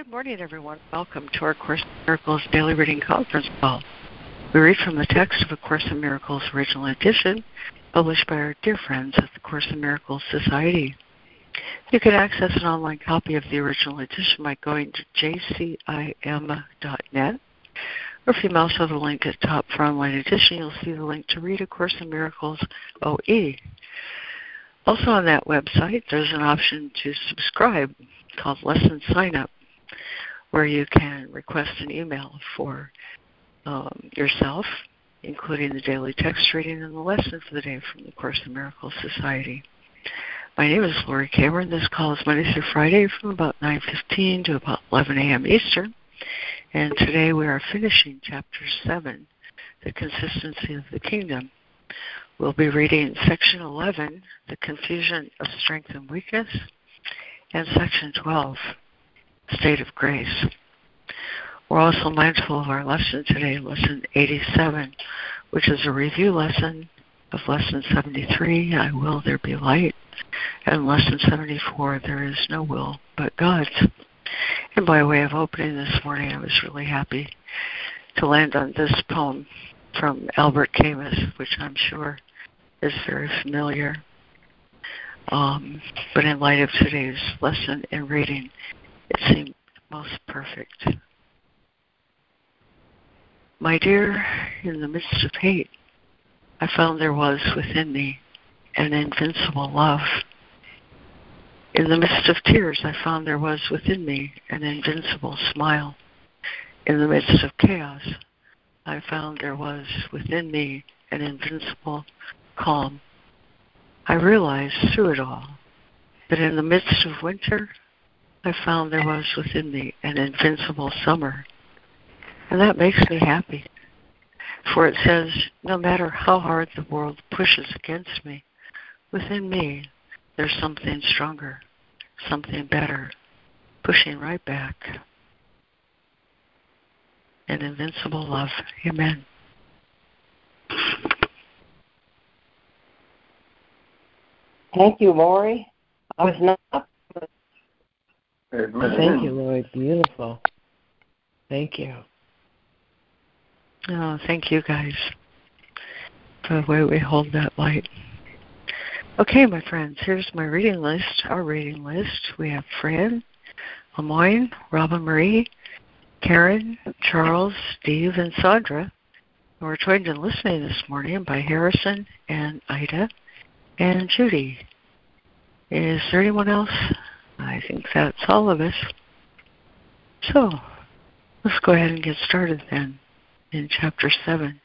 Good morning, everyone. Welcome to our Course in Miracles Daily Reading Conference Call. We read from the text of A Course in Miracles Original Edition, published by our dear friends at the Course in Miracles Society. You can access an online copy of the original edition by going to jcim.net, or if you mouse over the link at top for online edition, you'll see the link to read A Course in Miracles OE. Also on that website, there's an option to subscribe called Lesson Sign Up where you can request an email for um, yourself, including the daily text reading and the lesson for the day from the Course in Miracles Society. My name is Laurie Cameron. This call is Monday through Friday from about 9.15 to about 11 a.m. Eastern. And today we are finishing Chapter 7, The Consistency of the Kingdom. We'll be reading Section 11, The Confusion of Strength and Weakness, and Section 12, state of grace. We're also mindful of our lesson today, lesson 87, which is a review lesson of lesson 73, I will there be light, and lesson 74, there is no will but God's. And by way of opening this morning, I was really happy to land on this poem from Albert Camus, which I'm sure is very familiar. Um, but in light of today's lesson and reading, it seemed most perfect. My dear, in the midst of hate, I found there was within me an invincible love. In the midst of tears, I found there was within me an invincible smile. In the midst of chaos, I found there was within me an invincible calm. I realized through it all that in the midst of winter, I found there was within me an invincible summer. And that makes me happy. For it says, no matter how hard the world pushes against me, within me there's something stronger, something better, pushing right back. An invincible love. Amen. Thank you, Laurie. I was not Amen. Thank you, Lord. Beautiful. Thank you. Oh, thank you guys for the way we hold that light. Okay, my friends, here's my reading list, our reading list. We have Fran, Lemoyne, Robin Marie, Karen, Charles, Steve, and Sandra. And we're joined in listening this morning by Harrison and Ida and Judy. Is there anyone else I think that's all of us. So let's go ahead and get started then in chapter 7.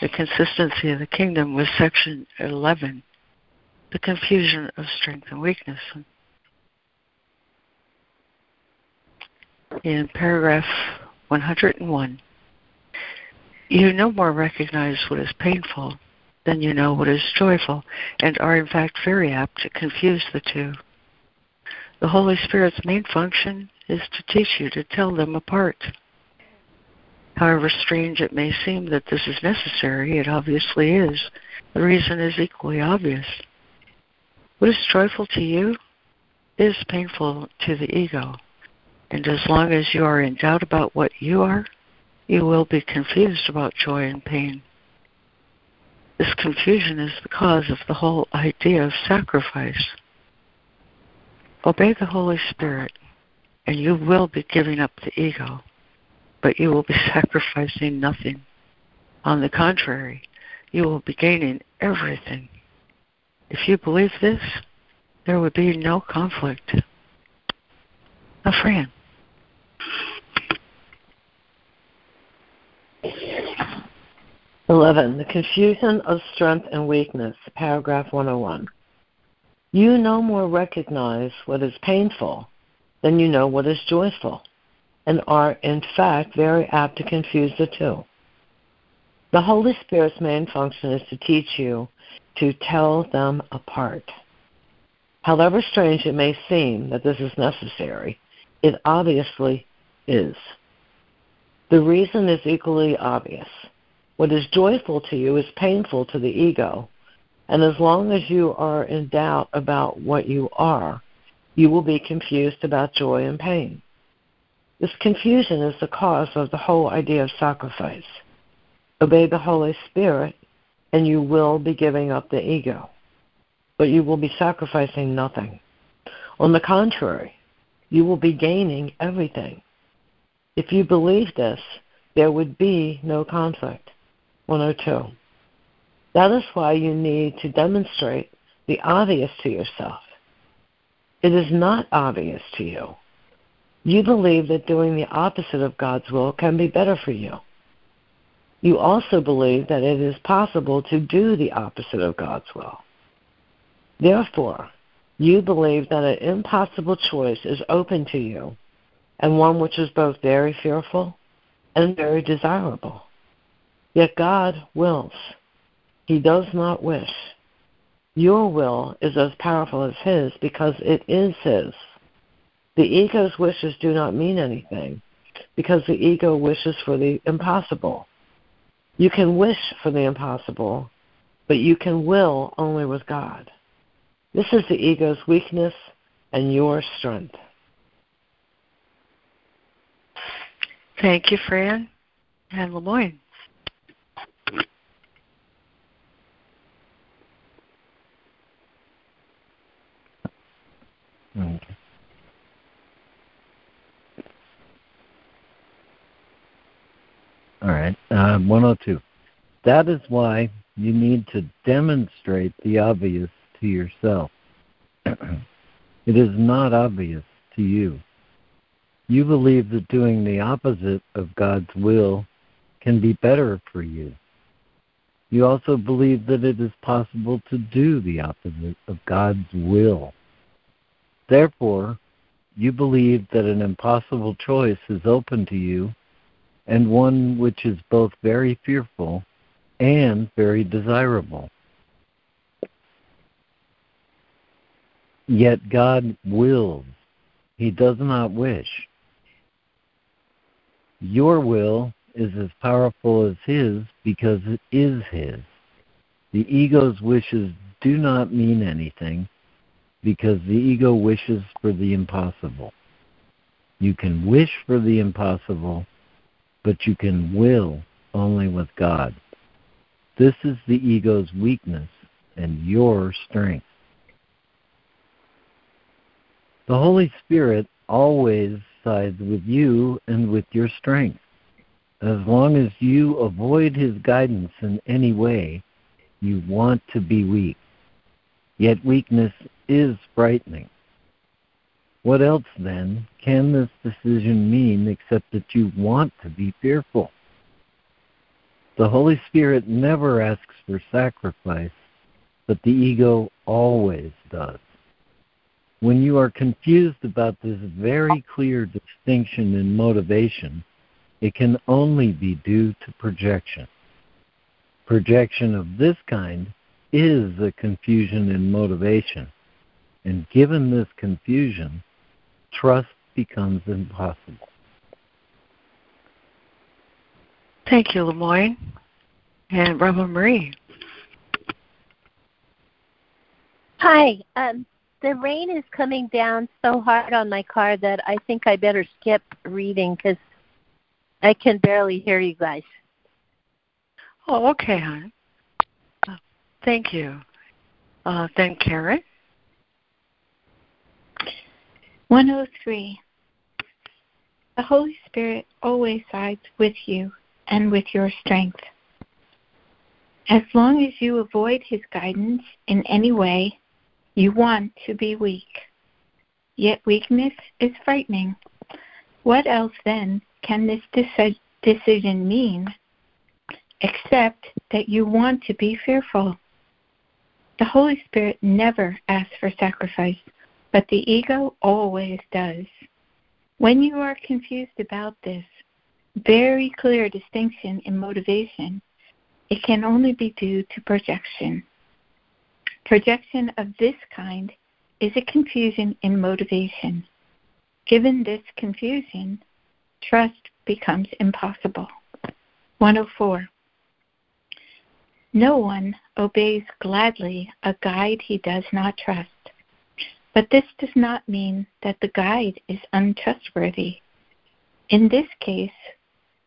The consistency of the kingdom with section 11. The confusion of strength and weakness. In paragraph 101, you no more recognize what is painful than you know what is joyful, and are in fact very apt to confuse the two. The Holy Spirit's main function is to teach you to tell them apart. However strange it may seem that this is necessary, it obviously is. The reason is equally obvious. What is joyful to you is painful to the ego. And as long as you are in doubt about what you are, you will be confused about joy and pain. This confusion is the cause of the whole idea of sacrifice. Obey the Holy Spirit, and you will be giving up the ego, but you will be sacrificing nothing. On the contrary, you will be gaining everything. If you believe this, there would be no conflict. A friend. Eleven. The confusion of strength and weakness. Paragraph one oh one. You no more recognize what is painful than you know what is joyful, and are in fact very apt to confuse the two. The Holy Spirit's main function is to teach you to tell them apart. However strange it may seem that this is necessary, it obviously is. The reason is equally obvious. What is joyful to you is painful to the ego, and as long as you are in doubt about what you are, you will be confused about joy and pain. This confusion is the cause of the whole idea of sacrifice. Obey the Holy Spirit, and you will be giving up the ego, but you will be sacrificing nothing. On the contrary, you will be gaining everything. If you believe this, there would be no conflict. 102. That is why you need to demonstrate the obvious to yourself. It is not obvious to you. You believe that doing the opposite of God's will can be better for you. You also believe that it is possible to do the opposite of God's will. Therefore, you believe that an impossible choice is open to you, and one which is both very fearful and very desirable. Yet God wills. He does not wish. Your will is as powerful as His because it is His. The ego's wishes do not mean anything because the ego wishes for the impossible. You can wish for the impossible, but you can will only with God. This is the ego's weakness and your strength. Thank you, Fran and Lemoyne. Okay. All right. Uh, 102. That is why you need to demonstrate the obvious to yourself. it is not obvious to you. You believe that doing the opposite of God's will can be better for you. You also believe that it is possible to do the opposite of God's will. Therefore, you believe that an impossible choice is open to you and one which is both very fearful and very desirable. Yet God wills, He does not wish. Your will is as powerful as His because it is His. The ego's wishes do not mean anything because the ego wishes for the impossible. You can wish for the impossible but you can will only with God. This is the ego's weakness and your strength. The Holy Spirit always sides with you and with your strength. As long as you avoid his guidance in any way, you want to be weak. Yet weakness is frightening. What else, then, can this decision mean except that you want to be fearful? The Holy Spirit never asks for sacrifice, but the ego always does. When you are confused about this very clear distinction in motivation, it can only be due to projection. Projection of this kind is a confusion in motivation. And given this confusion, trust becomes impossible. Thank you, Lemoyne. And Rama Marie. Hi. Um, the rain is coming down so hard on my car that I think I better skip reading because I can barely hear you guys. Oh, okay, hon. Uh, thank you. Uh, then Karen. 103. The Holy Spirit always sides with you and with your strength. As long as you avoid his guidance in any way, you want to be weak. Yet weakness is frightening. What else then can this decision mean except that you want to be fearful? The Holy Spirit never asks for sacrifice but the ego always does. When you are confused about this very clear distinction in motivation, it can only be due to projection. Projection of this kind is a confusion in motivation. Given this confusion, trust becomes impossible. 104. No one obeys gladly a guide he does not trust. But this does not mean that the guide is untrustworthy. In this case,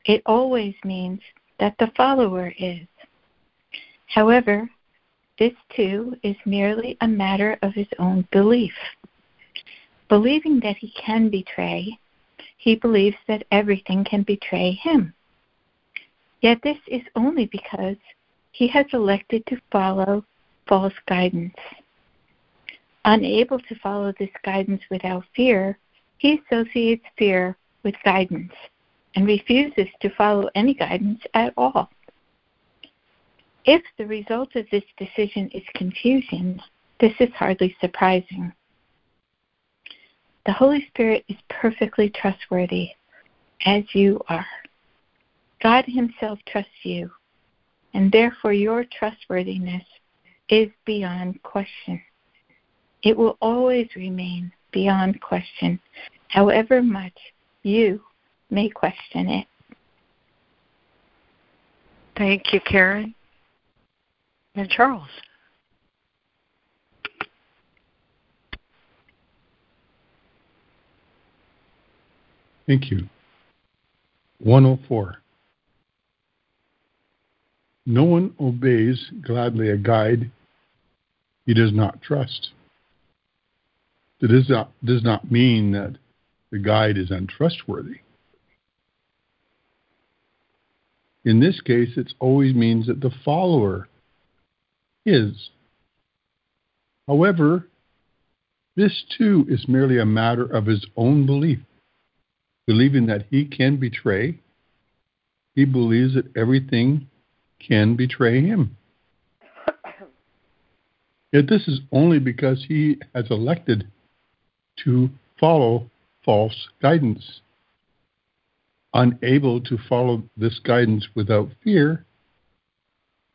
it always means that the follower is. However, this too is merely a matter of his own belief. Believing that he can betray, he believes that everything can betray him. Yet this is only because he has elected to follow false guidance. Unable to follow this guidance without fear, he associates fear with guidance and refuses to follow any guidance at all. If the result of this decision is confusion, this is hardly surprising. The Holy Spirit is perfectly trustworthy, as you are. God Himself trusts you, and therefore your trustworthiness is beyond question. It will always remain beyond question, however much you may question it. Thank you, Karen. And Charles. Thank you. 104. No one obeys gladly a guide he does not trust. It does not, does not mean that the guide is untrustworthy. In this case, it always means that the follower is. However, this too is merely a matter of his own belief, believing that he can betray. He believes that everything can betray him. Yet this is only because he has elected to follow false guidance. Unable to follow this guidance without fear,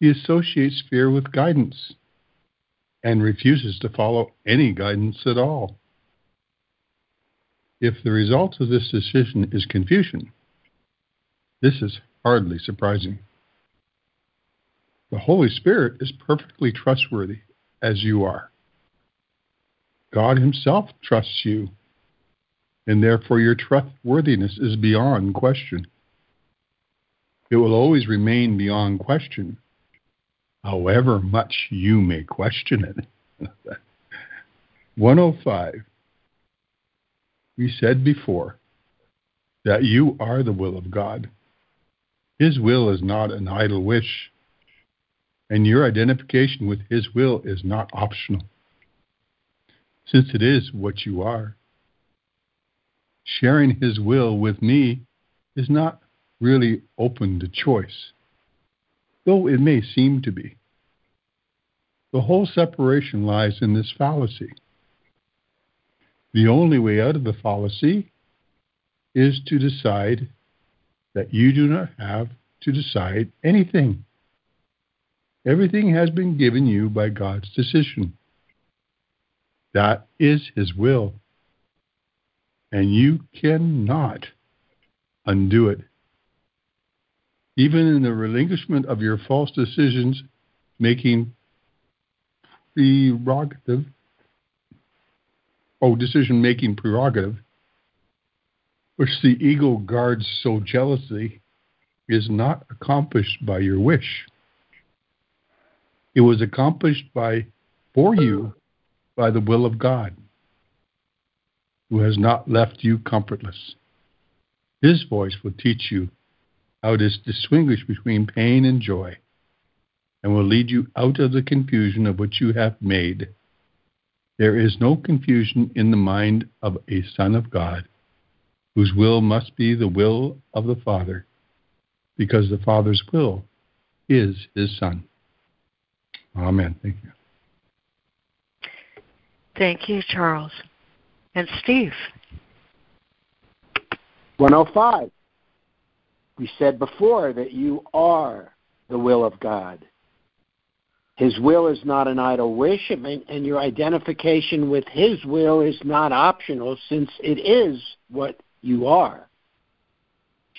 he associates fear with guidance and refuses to follow any guidance at all. If the result of this decision is confusion, this is hardly surprising. The Holy Spirit is perfectly trustworthy as you are. God Himself trusts you, and therefore your trustworthiness is beyond question. It will always remain beyond question, however much you may question it. 105. We said before that you are the will of God. His will is not an idle wish and your identification with His will is not optional, since it is what you are. Sharing His will with me is not really open to choice, though it may seem to be. The whole separation lies in this fallacy. The only way out of the fallacy is to decide that you do not have to decide anything. Everything has been given you by God's decision. That is His will. And you cannot undo it. Even in the relinquishment of your false decisions, making prerogative, oh, decision making prerogative, which the ego guards so jealously, is not accomplished by your wish. It was accomplished by for you by the will of God, who has not left you comfortless. His voice will teach you how to distinguish between pain and joy, and will lead you out of the confusion of which you have made. There is no confusion in the mind of a Son of God, whose will must be the will of the Father, because the Father's will is his Son. Amen. Thank you. Thank you, Charles. And Steve. 105. We said before that you are the will of God. His will is not an idle wish, and your identification with His will is not optional since it is what you are.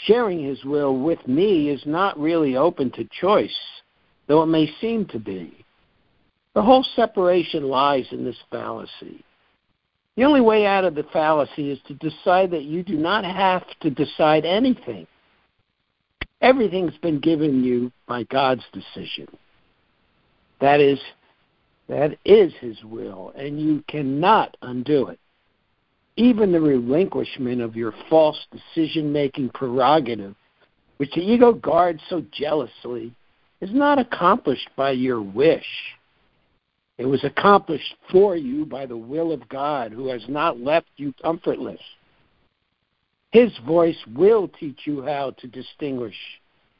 Sharing His will with me is not really open to choice, though it may seem to be. The whole separation lies in this fallacy. The only way out of the fallacy is to decide that you do not have to decide anything. Everything's been given you by God's decision. That is that is his will, and you cannot undo it. Even the relinquishment of your false decision making prerogative, which the ego guards so jealously, is not accomplished by your wish. It was accomplished for you by the will of God, who has not left you comfortless. His voice will teach you how to distinguish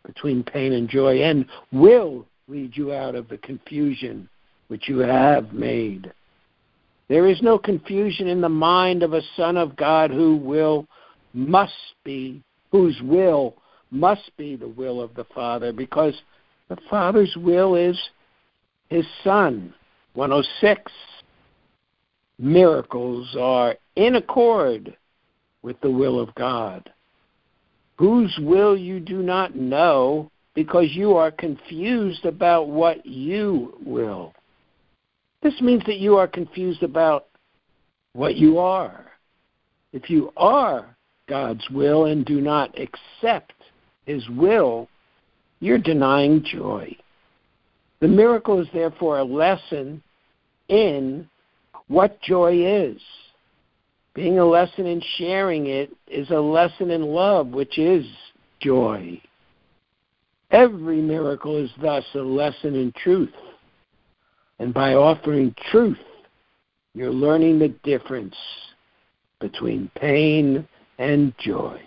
between pain and joy and will lead you out of the confusion which you have made. There is no confusion in the mind of a son of God who will must be whose will must be the will of the Father because the Father's will is his son. 106 miracles are in accord with the will of God. Whose will you do not know because you are confused about what you will. This means that you are confused about what you are. If you are God's will and do not accept His will, you're denying joy. The miracle is therefore a lesson in what joy is. Being a lesson in sharing it is a lesson in love, which is joy. Every miracle is thus a lesson in truth. And by offering truth, you're learning the difference between pain and joy.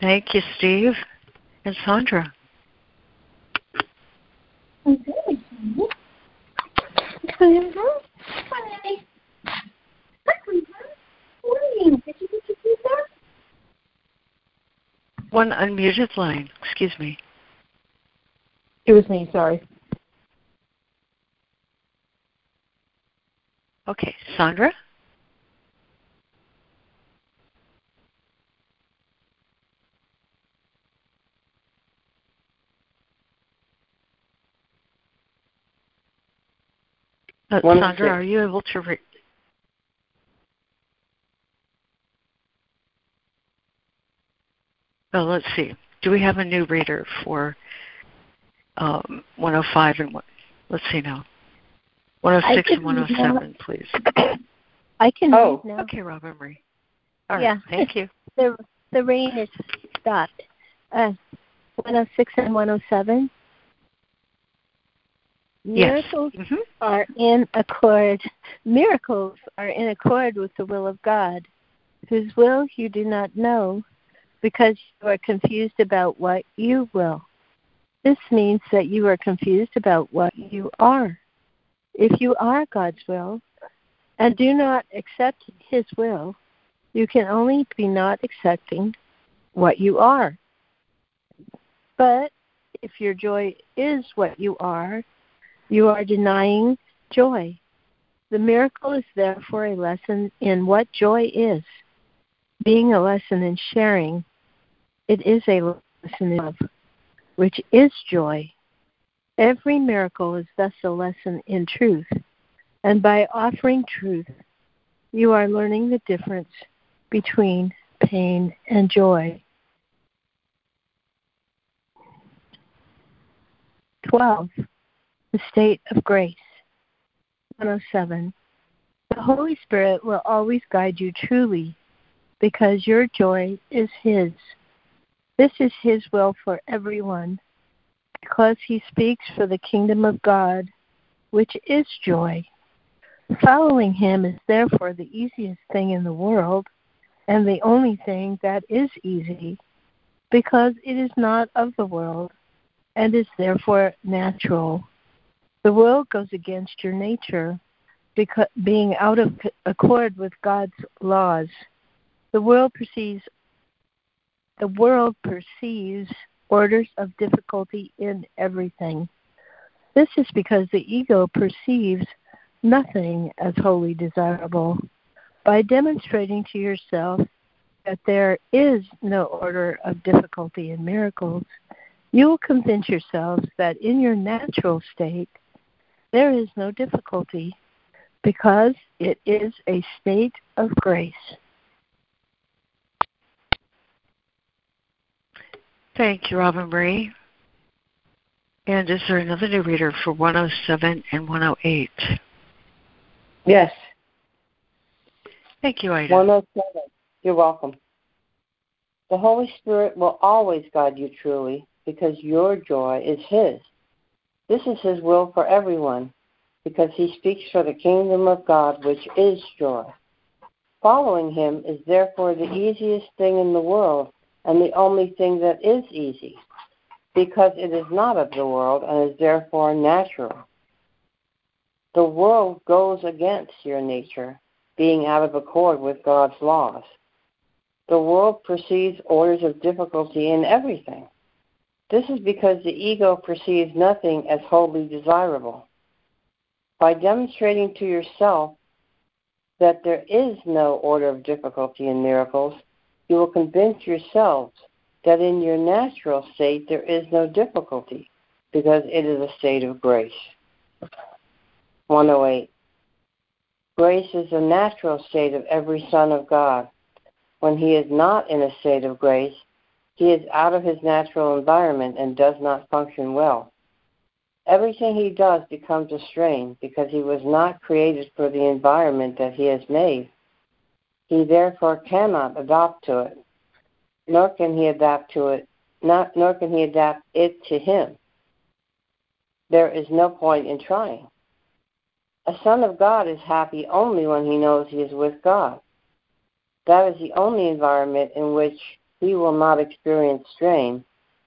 Thank you, Steve. And Sandra. One unmuted line. Excuse me. It was me, sorry. Okay, Sandra? Uh, Sandra, are you able to read? Well, let's see. Do we have a new reader for um, 105 and what? Let's see now. 106 and 107, please. I can oh. read now. Okay, Robin Marie. All right, yeah. thank you. The the rain is stopped. Uh, 106 and 107. Miracles yes. mm-hmm. are in accord. Miracles are in accord with the will of God, whose will you do not know, because you are confused about what you will. This means that you are confused about what you are. If you are God's will and do not accept His will, you can only be not accepting what you are. But if your joy is what you are, you are denying joy. The miracle is therefore a lesson in what joy is. Being a lesson in sharing, it is a lesson in love which is joy. Every miracle is thus a lesson in truth, and by offering truth, you are learning the difference between pain and joy. 12. The state of grace. 107. The Holy Spirit will always guide you truly because your joy is His. This is His will for everyone, because He speaks for the kingdom of God, which is joy. Following Him is therefore the easiest thing in the world, and the only thing that is easy, because it is not of the world, and is therefore natural. The world goes against your nature, because being out of accord with God's laws. The world perceives the world perceives orders of difficulty in everything. This is because the ego perceives nothing as wholly desirable. By demonstrating to yourself that there is no order of difficulty in miracles, you will convince yourselves that in your natural state, there is no difficulty because it is a state of grace. Thank you, Robin Marie. And is there another new reader for 107 and 108? Yes. Thank you, Ida. 107. You're welcome. The Holy Spirit will always guide you truly because your joy is His. This is His will for everyone because He speaks for the kingdom of God, which is joy. Following Him is therefore the easiest thing in the world and the only thing that is easy because it is not of the world and is therefore natural. The world goes against your nature, being out of accord with God's laws. The world perceives orders of difficulty in everything. This is because the ego perceives nothing as wholly desirable. By demonstrating to yourself that there is no order of difficulty in miracles, you will convince yourselves that in your natural state there is no difficulty because it is a state of grace. 108. Grace is the natural state of every son of God. When he is not in a state of grace, he is out of his natural environment and does not function well. Everything he does becomes a strain because he was not created for the environment that he has made. He therefore cannot adapt to it, nor can he adapt to it, not, nor can he adapt it to him. There is no point in trying. A son of God is happy only when he knows he is with God. That is the only environment in which he will not experience strain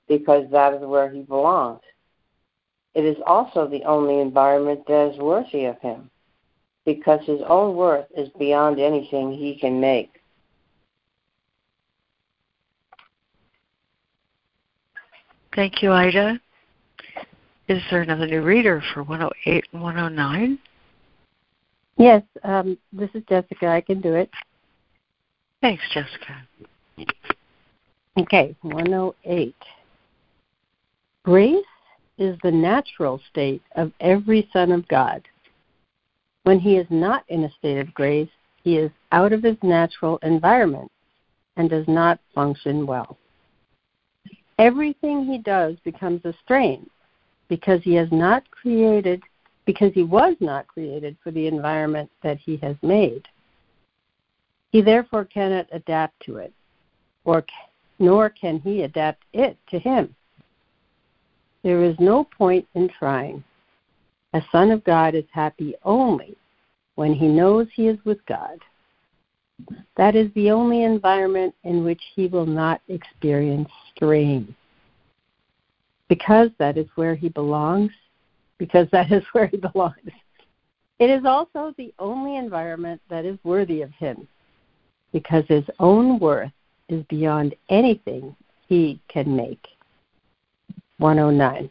because that is where he belongs. It is also the only environment that is worthy of him because his own worth is beyond anything he can make. Thank you, Ida. Is there another new reader for 108 and 109? Yes, um, this is Jessica. I can do it. Thanks, Jessica. Okay, 108. Grace is the natural state of every son of God. When he is not in a state of grace, he is out of his natural environment and does not function well. Everything he does becomes a strain because he has not created because he was not created for the environment that he has made. He therefore cannot adapt to it, or nor can he adapt it to him. There is no point in trying. A son of God is happy only when he knows he is with God. That is the only environment in which he will not experience strain. Because that is where he belongs, because that is where he belongs. It is also the only environment that is worthy of him, because his own worth is beyond anything he can make. 109.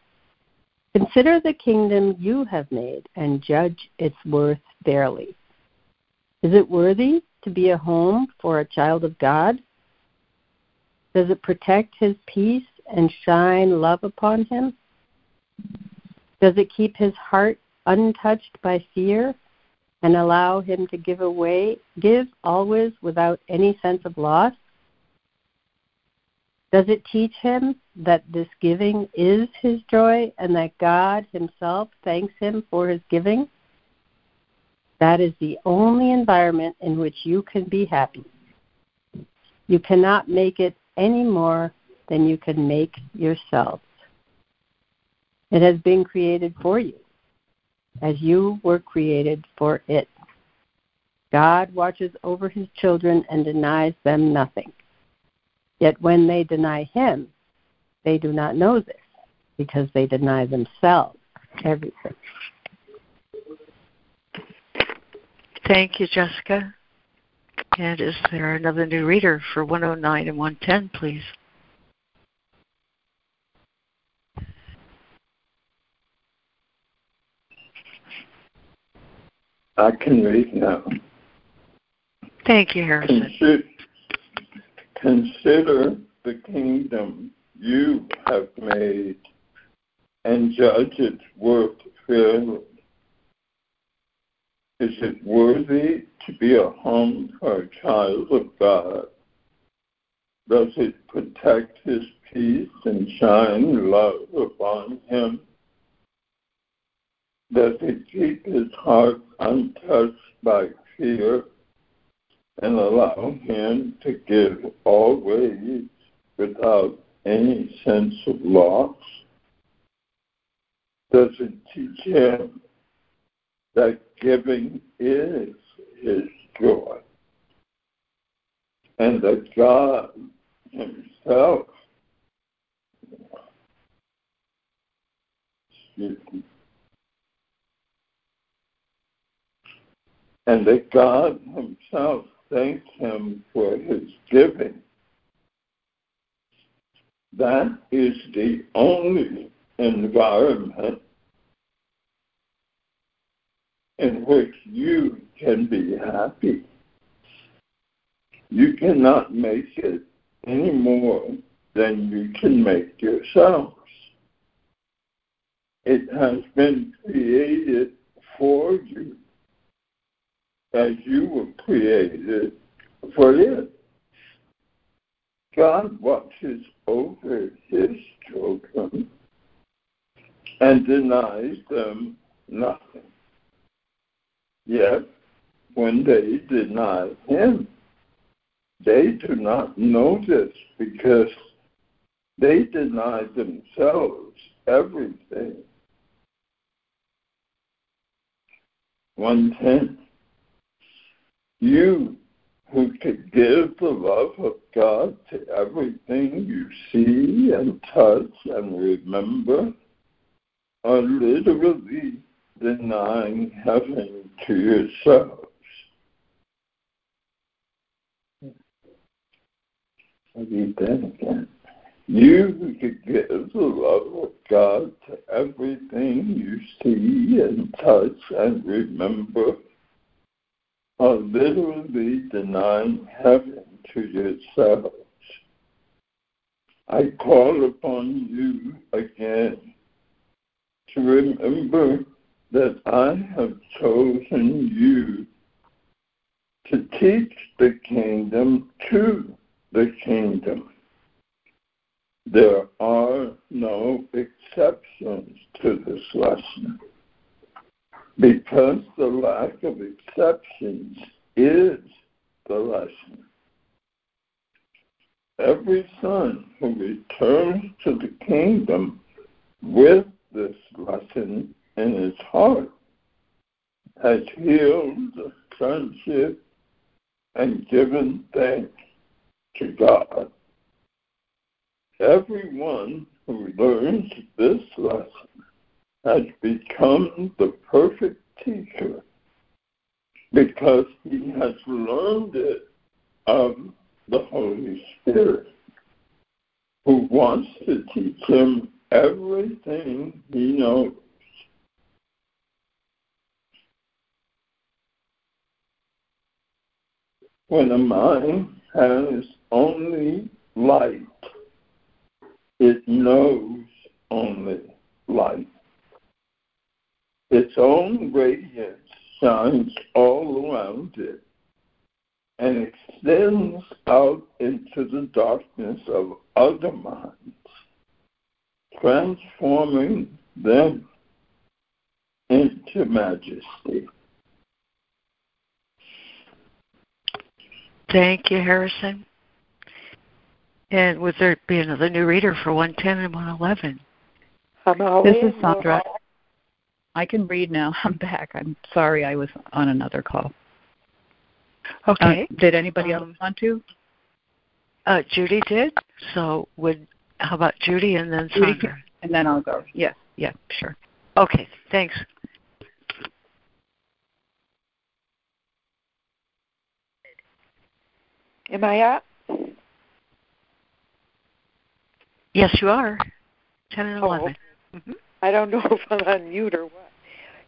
Consider the kingdom you have made and judge its worth fairly. Is it worthy to be a home for a child of God? Does it protect his peace and shine love upon him? Does it keep his heart untouched by fear and allow him to give away, give always without any sense of loss? Does it teach him that this giving is his joy and that God himself thanks him for his giving? That is the only environment in which you can be happy. You cannot make it any more than you can make yourself. It has been created for you, as you were created for it. God watches over his children and denies them nothing. Yet when they deny him, they do not know this, because they deny themselves everything. Thank you, Jessica. And is there another new reader for 109 and 110, please? I can read now. Thank you, Harrison. Consider, consider the kingdom you have made and judge its worth fairly. Is it worthy to be a home for a child of God? Does it protect his peace and shine love upon him? Does it keep his heart untouched by fear and allow him to give always without any sense of loss? Does it teach him that giving is his joy and that God himself and that God himself thanks him for his giving. That is the only environment in which you can be happy. You cannot make it any more than you can make yourselves. It has been created for you as you were created for it. God watches over his children and denies them nothing. Yet, when they deny him, they do not know this because they deny themselves everything. 110. You who could give the love of God to everything you see and touch and remember are literally denying heaven to yourselves. I'll read that again. You who could give the love of God to everything you see and touch and remember are literally denying heaven to yourselves. I call upon you again to remember that I have chosen you to teach the kingdom to the kingdom. There are no exceptions to this lesson because the lack of exceptions is the lesson. Every son who returns to the kingdom with this lesson in his heart has healed the sonship and given thanks to God. Everyone who learns this lesson has become the perfect teacher because he has learned it of the Holy Spirit, who wants to teach him everything he knows. When a mind has only light, it knows only light. Its own radiance shines all around it and extends out into the darkness of other minds, transforming them into majesty. Thank you, Harrison. And would there be another new reader for 110 and 111? This is Sandra. I can read now. I'm back. I'm sorry I was on another call. Okay. Uh, did anybody um, else want to? Uh, Judy did. So would how about Judy and then Sandra? Judy, and then I'll go. Yes. Yeah. Sure. Okay. Thanks. Am I up? Yes, you are. Ten and eleven. Oh. Mm-hmm. I don't know if I'm on mute or what.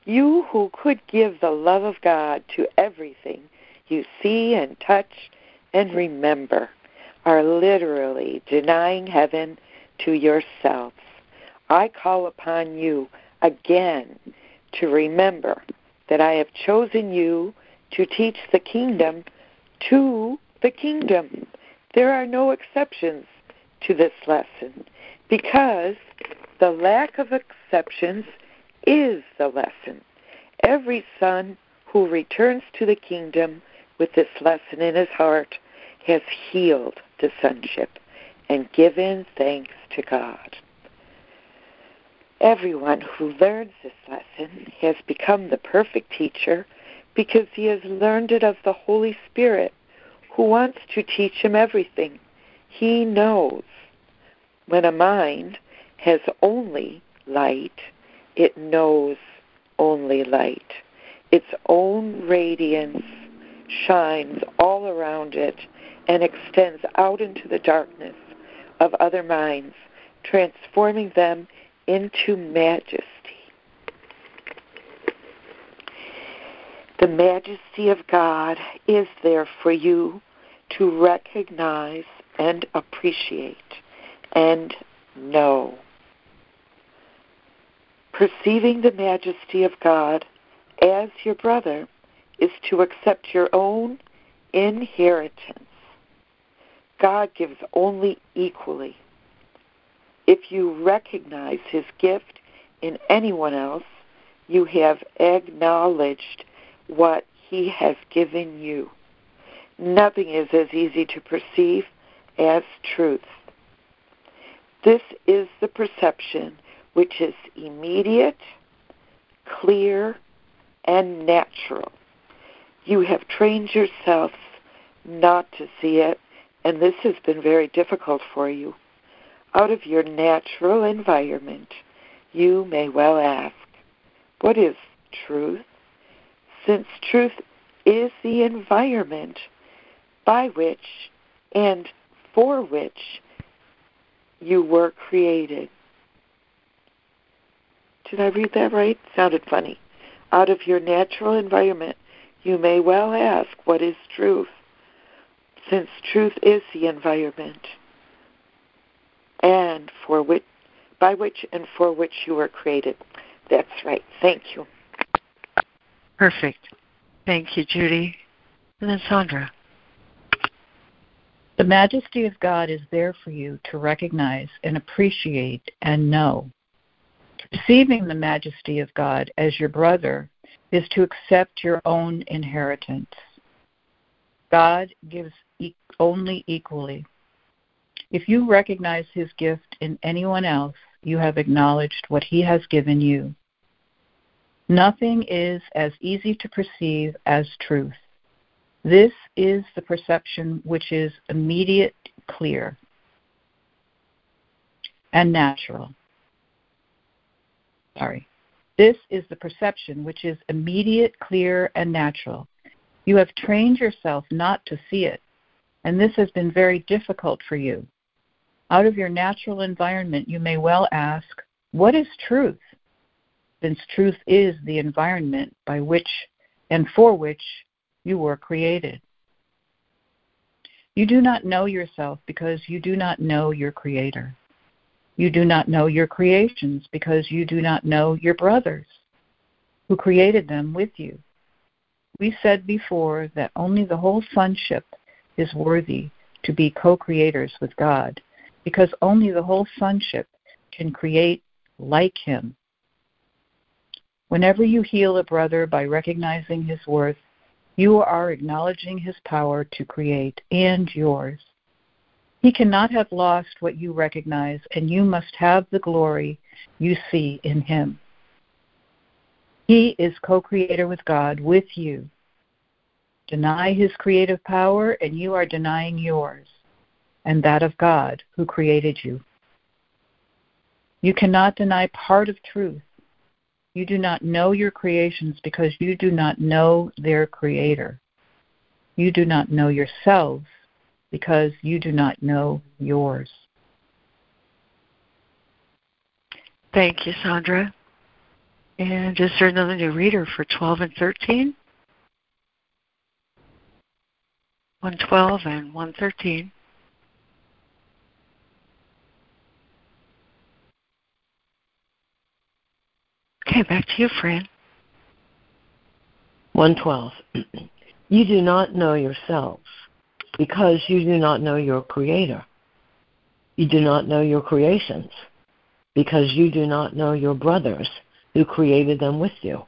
You who could give the love of God to everything you see and touch and remember are literally denying heaven to yourselves. I call upon you again to remember that I have chosen you to teach the kingdom to the kingdom. There are no exceptions to this lesson because the lack of exceptions is the lesson. Every son who returns to the kingdom with this lesson in his heart has healed the sonship and given thanks to God. Everyone who learns this lesson has become the perfect teacher because he has learned it of the Holy Spirit who wants to teach him everything. He knows when a mind has only light, it knows only light. Its own radiance shines all around it and extends out into the darkness of other minds, transforming them into majesty. The majesty of God is there for you to recognize and appreciate and know. Perceiving the majesty of God as your brother is to accept your own inheritance. God gives only equally. If you recognize his gift in anyone else, you have acknowledged what he has given you. Nothing is as easy to perceive as truth. This is the perception which is immediate, clear, and natural. You have trained yourself not to see it, and this has been very difficult for you. Out of your natural environment, you may well ask, What is truth? Since truth is the environment by which and for which you were created. Did I read that right? Sounded funny. Out of your natural environment, you may well ask, What is truth? Since truth is the environment and for which, by which and for which you were created. That's right. Thank you. Perfect. Thank you, Judy. And then Sandra. The majesty of God is there for you to recognize and appreciate and know. Perceiving the majesty of God as your brother is to accept your own inheritance. God gives e- only equally. If you recognize his gift in anyone else, you have acknowledged what he has given you. Nothing is as easy to perceive as truth. This is the perception which is immediate, clear, and natural. Sorry. This is the perception which is immediate, clear, and natural. You have trained yourself not to see it, and this has been very difficult for you. Out of your natural environment, you may well ask, What is truth? Since truth is the environment by which and for which you were created. You do not know yourself because you do not know your Creator. You do not know your creations because you do not know your brothers who created them with you. We said before that only the whole sonship is worthy to be co creators with God because only the whole sonship can create like Him. Whenever you heal a brother by recognizing his worth, you are acknowledging his power to create and yours. He cannot have lost what you recognize, and you must have the glory you see in him. He is co creator with God, with you. Deny his creative power, and you are denying yours and that of God who created you. You cannot deny part of truth you do not know your creations because you do not know their creator. You do not know yourselves because you do not know yours. Thank you, Sandra. And is there another new reader for 12 and 13? 112 and 113. Okay, back to you, Fran. 112. you do not know yourselves because you do not know your Creator. You do not know your creations because you do not know your brothers who created them with you.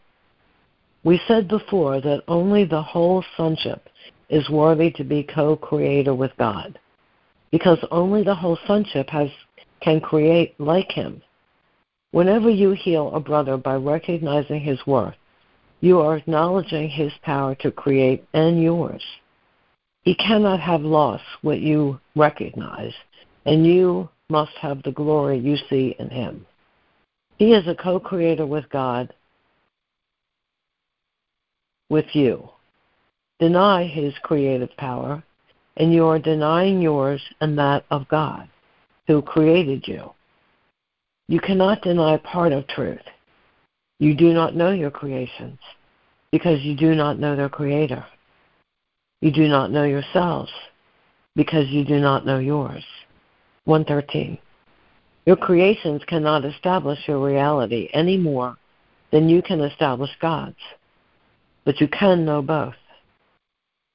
We said before that only the whole sonship is worthy to be co creator with God, because only the whole sonship has, can create like Him. Whenever you heal a brother by recognizing his worth, you are acknowledging his power to create and yours. He cannot have lost what you recognize, and you must have the glory you see in him. He is a co creator with God, with you. Deny his creative power, and you are denying yours and that of God, who created you. You cannot deny part of truth. You do not know your creations because you do not know their creator. You do not know yourselves because you do not know yours. 113. Your creations cannot establish your reality any more than you can establish God's, but you can know both.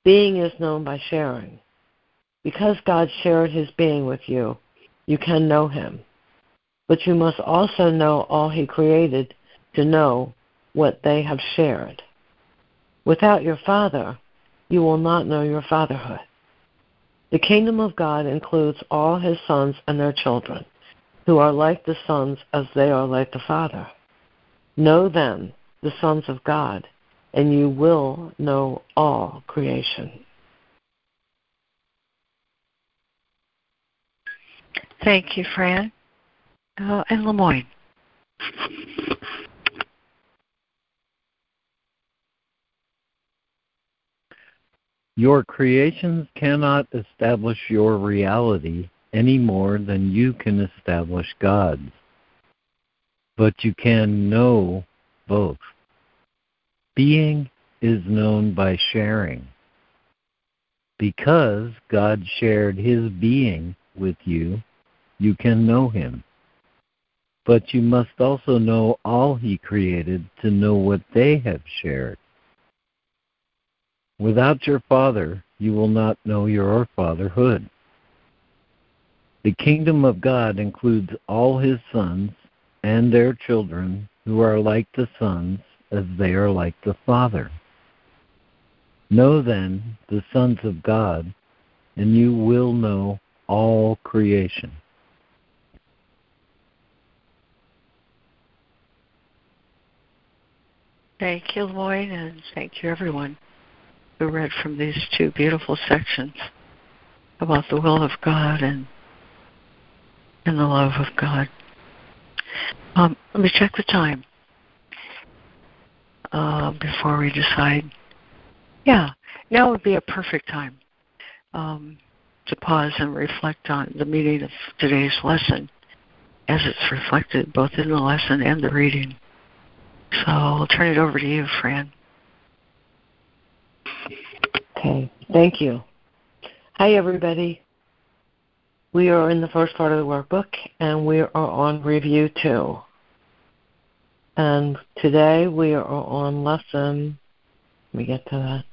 Being is known by sharing. Because God shared his being with you, you can know him. But you must also know all he created to know what they have shared. Without your Father, you will not know your fatherhood. The kingdom of God includes all his sons and their children, who are like the sons as they are like the Father. Know then the sons of God, and you will know all creation. Thank you, Fran. Uh, and Lemoyne. Your creations cannot establish your reality any more than you can establish God's. But you can know both. Being is known by sharing. Because God shared his being with you, you can know him. But you must also know all he created to know what they have shared. Without your Father, you will not know your fatherhood. The kingdom of God includes all his sons and their children who are like the sons as they are like the Father. Know then the sons of God, and you will know all creation. Thank you, Lloyd, and thank you, everyone who read from these two beautiful sections about the will of God and and the love of God. Um, let me check the time uh, before we decide. Yeah, now would be a perfect time um, to pause and reflect on the meaning of today's lesson as it's reflected both in the lesson and the reading. So I'll turn it over to you, Fran. Okay, thank you. Hi, everybody. We are in the first part of the workbook, and we are on review two. And today we are on lesson, let me get to that,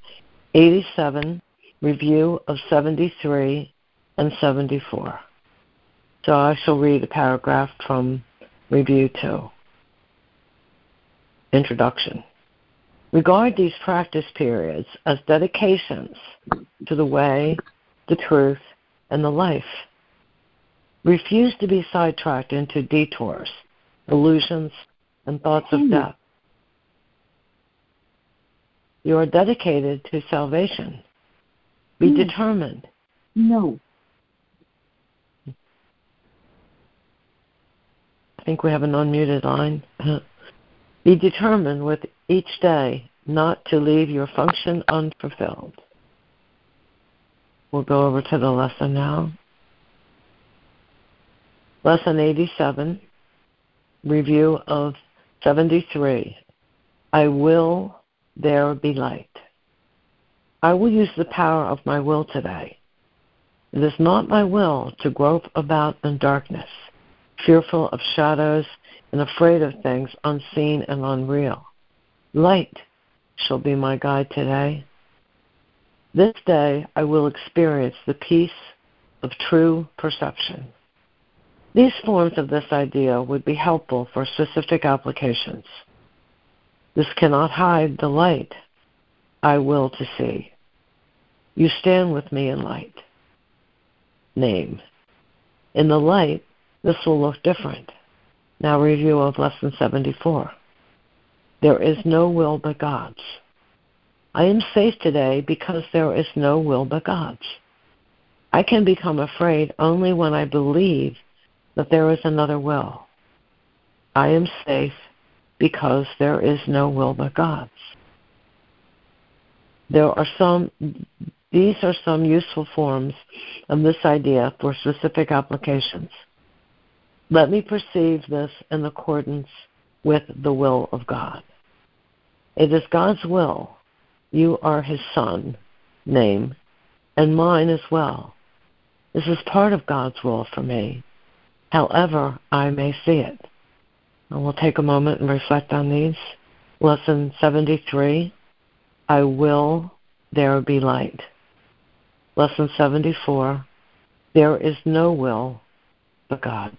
87, review of 73 and 74. So I shall read a paragraph from review two. Introduction. Regard these practice periods as dedications to the way, the truth, and the life. Refuse to be sidetracked into detours, illusions, and thoughts of hmm. death. You are dedicated to salvation. Be no. determined. No. I think we have an unmuted line. Be determined with each day not to leave your function unfulfilled. We'll go over to the lesson now. Lesson 87, review of 73. I will there be light. I will use the power of my will today. It is not my will to grope about in darkness, fearful of shadows and afraid of things unseen and unreal. Light shall be my guide today. This day I will experience the peace of true perception. These forms of this idea would be helpful for specific applications. This cannot hide the light I will to see. You stand with me in light. Name. In the light, this will look different. Now, review of Lesson 74. There is no will but God's. I am safe today because there is no will but God's. I can become afraid only when I believe that there is another will. I am safe because there is no will but God's. There are some these are some useful forms of this idea for specific applications. Let me perceive this in accordance with the will of God. It is God's will. You are his son, name, and mine as well. This is part of God's will for me, however I may see it. And we'll take a moment and reflect on these. Lesson 73 I will there be light. Lesson 74 There is no will but God's.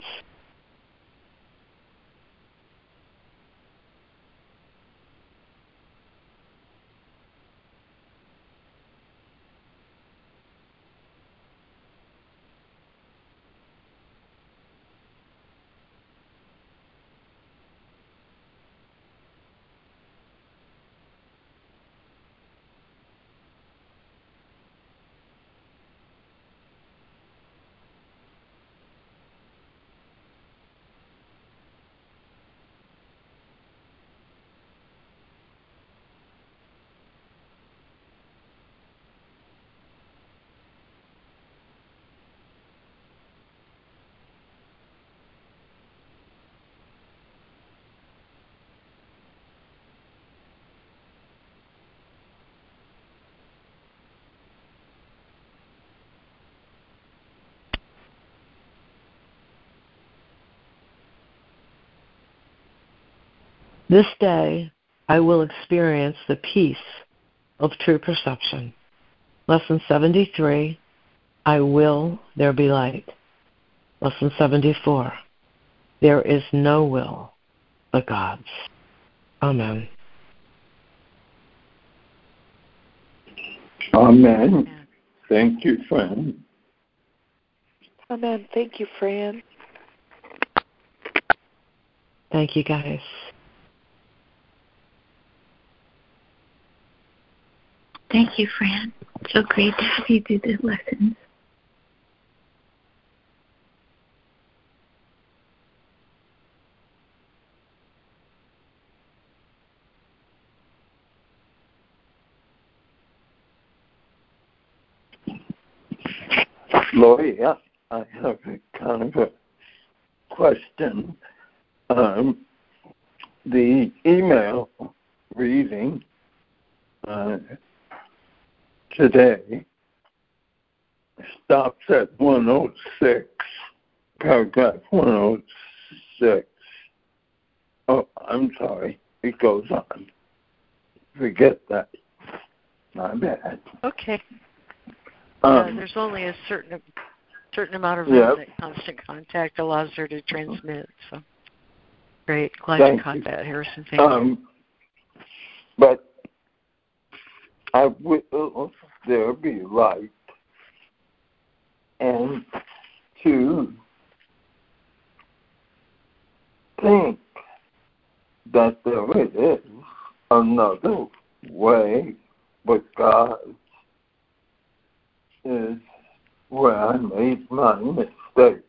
This day I will experience the peace of true perception. Lesson 73 I will there be light. Lesson 74 There is no will but God's. Amen. Amen. Thank you, friend. Amen. Thank you, Fran. Thank you, guys. Thank you, Fran. So great to have you do the lessons. Laurie, I have a kind of a question. Um, the email reading uh, today stops at 106, paragraph 106. Oh, I'm sorry. It goes on. Forget that. My bad. Okay. Um, yeah, there's only a certain certain amount of Yep. that constant contact allows her to transmit. So great. Glad Thank you caught you. that, Harrison. Thank you. Um, but I will there be light, and to think that there is another way, but God is where I made my mistake.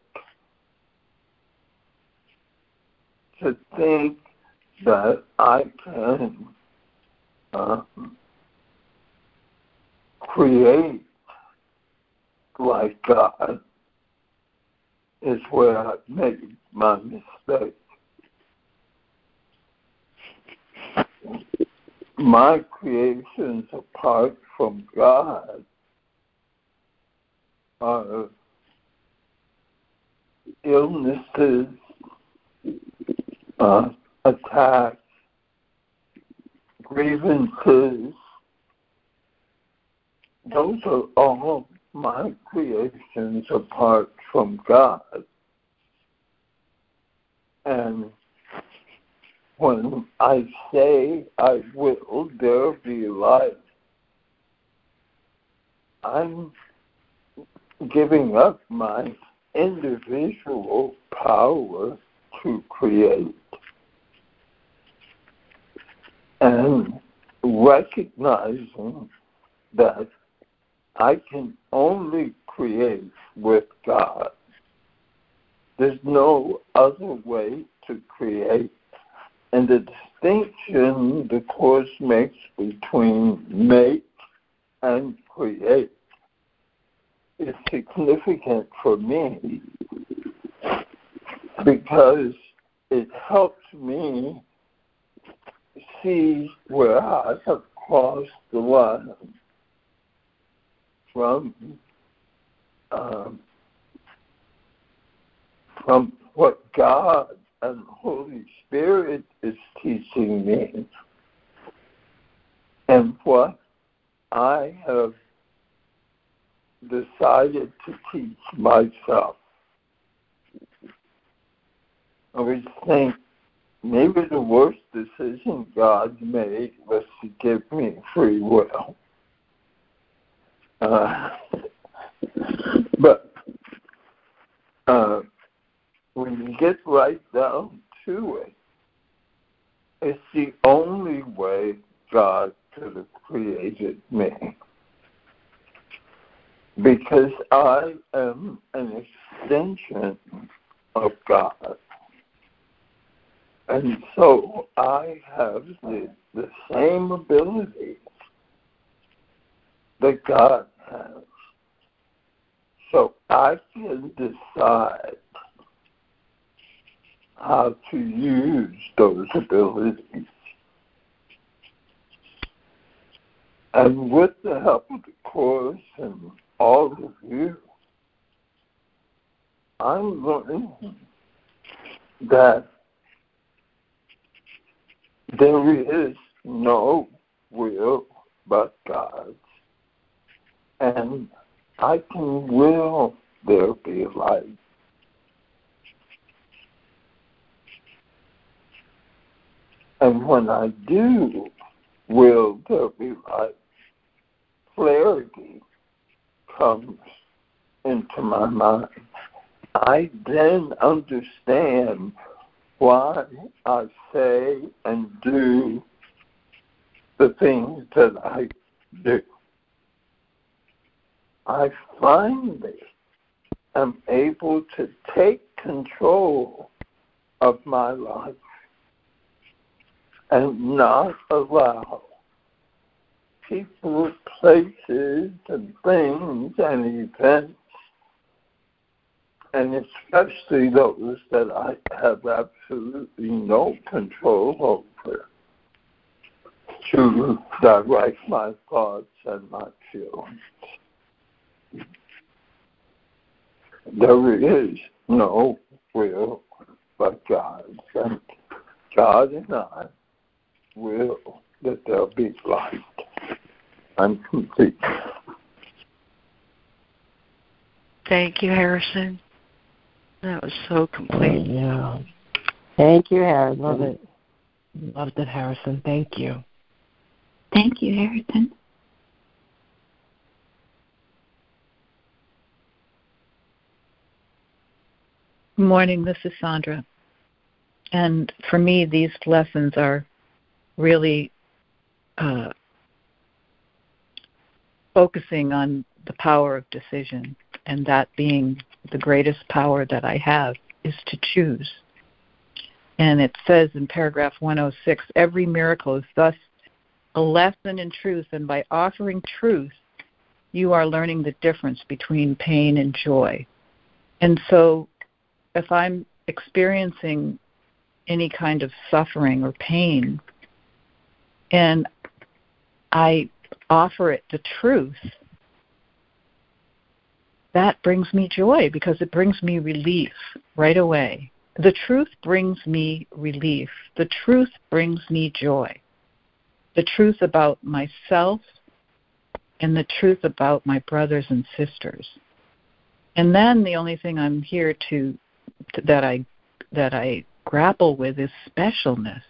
To think that I can um, create like God is where I made my mistake. My creations apart from God are illnesses, uh, attacks, grievances, those are all my creations apart from God. And when I say I will, there be life, I'm giving up my individual power to create and recognizing that I can only create with God. There's no other way to create. And the distinction the Course makes between make and create is significant for me because it helps me see where I have crossed the line from um, from what God and Holy Spirit is teaching me and what I have decided to teach myself. I was think maybe the worst decision God made was to give me free will. Uh, but uh, when you get right down to it, it's the only way God could have created me. Because I am an extension of God. And so I have the, the same abilities that God So I can decide how to use those abilities. And with the help of the Course and all of you, I'm learning that there is no will but God's. And I can will there be light. And when I do will there be light, clarity comes into my mind. I then understand why I say and do the things that I do. I finally am able to take control of my life and not allow people, places, and things and events, and especially those that I have absolutely no control over, to direct my thoughts and my feelings. There is no will but God's, and God and I will that there be light. I'm complete. Thank you, Harrison. That was so complete. Yeah. Thank you, Harrison. Love it. Loved it, Harrison. Thank you. Thank you, Harrison. Good morning. This is Sandra. And for me, these lessons are really uh, focusing on the power of decision, and that being the greatest power that I have is to choose. And it says in paragraph 106 every miracle is thus a lesson in truth, and by offering truth, you are learning the difference between pain and joy. And so, if I'm experiencing any kind of suffering or pain, and I offer it the truth, that brings me joy because it brings me relief right away. The truth brings me relief. The truth brings me joy. the truth about myself and the truth about my brothers and sisters. And then the only thing I'm here to that I that I grapple with is specialness.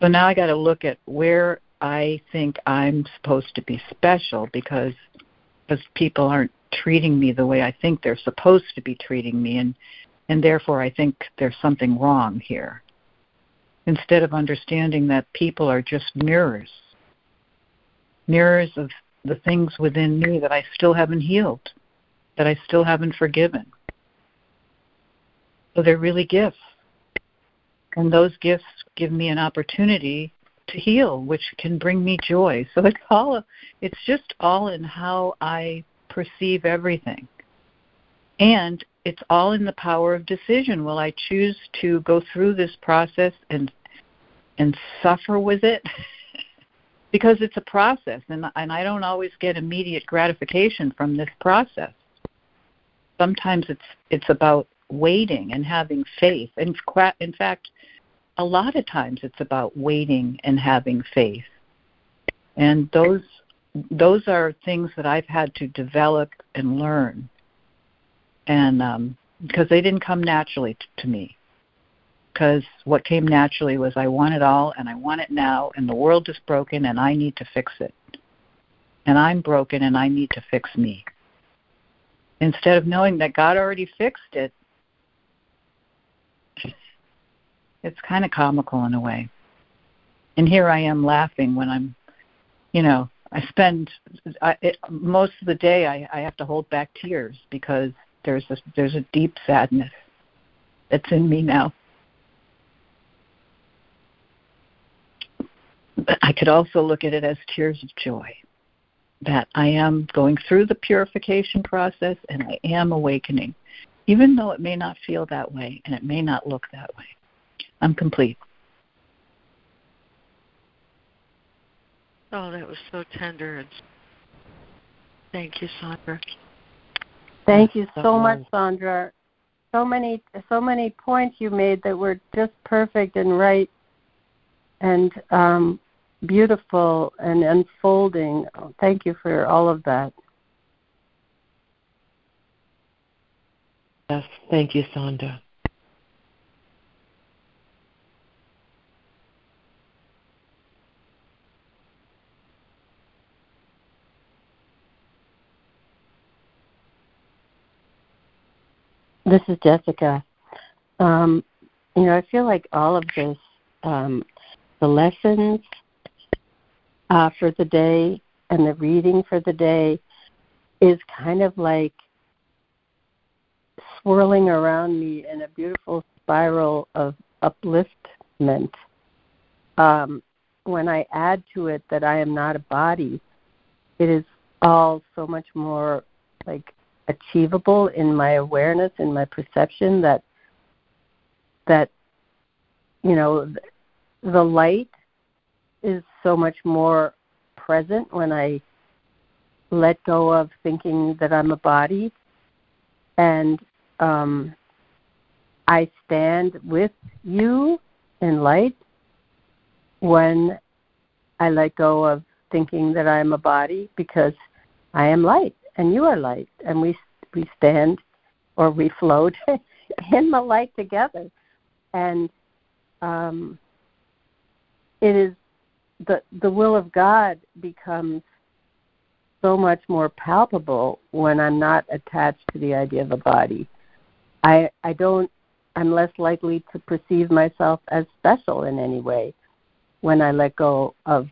So now I got to look at where I think I'm supposed to be special because because people aren't treating me the way I think they're supposed to be treating me and and therefore I think there's something wrong here. Instead of understanding that people are just mirrors. Mirrors of the things within me that I still haven't healed, that I still haven't forgiven. So they're really gifts. And those gifts give me an opportunity to heal, which can bring me joy. So it's all it's just all in how I perceive everything. And it's all in the power of decision. Will I choose to go through this process and and suffer with it? because it's a process and and I don't always get immediate gratification from this process. Sometimes it's it's about waiting and having faith. And in fact, a lot of times it's about waiting and having faith. And those those are things that I've had to develop and learn. And um, because they didn't come naturally t- to me. Because what came naturally was I want it all and I want it now, and the world is broken and I need to fix it. And I'm broken and I need to fix me. Instead of knowing that God already fixed it, it's kind of comical in a way. And here I am laughing when I'm, you know, I spend I, it, most of the day I, I have to hold back tears because there's a, there's a deep sadness that's in me now. But I could also look at it as tears of joy that I am going through the purification process and I am awakening, even though it may not feel that way and it may not look that way. I'm complete. Oh, that was so tender. And thank you, Sandra. Thank you so much, Sandra. So many, so many points you made that were just perfect and right, and um, beautiful and unfolding. Thank you for all of that. Yes, thank you, Sandra. This is Jessica. Um, you know, I feel like all of this, um, the lessons uh, for the day and the reading for the day is kind of like swirling around me in a beautiful spiral of upliftment. Um, when I add to it that I am not a body, it is all so much more like achievable in my awareness in my perception that that you know the light is so much more present when I let go of thinking that I'm a body. And um, I stand with you in light when I let go of thinking that I'm a body because I am light and you are light, and we we stand or we float in the light together, and um, it is the the will of God becomes so much more palpable when I'm not attached to the idea of a body. I I don't I'm less likely to perceive myself as special in any way when I let go of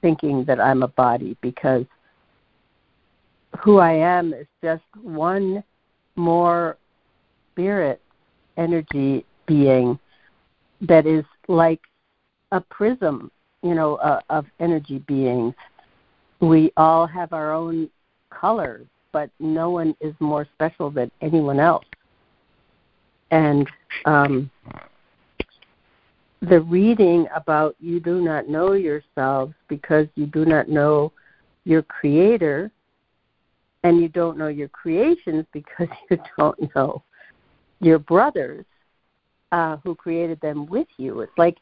thinking that I'm a body because who I am is just one more spirit energy being that is like a prism, you know, uh, of energy beings. We all have our own colors, but no one is more special than anyone else. And um, the reading about you do not know yourselves because you do not know your creator and you don't know your creations because you don't know your brothers uh, who created them with you. It's like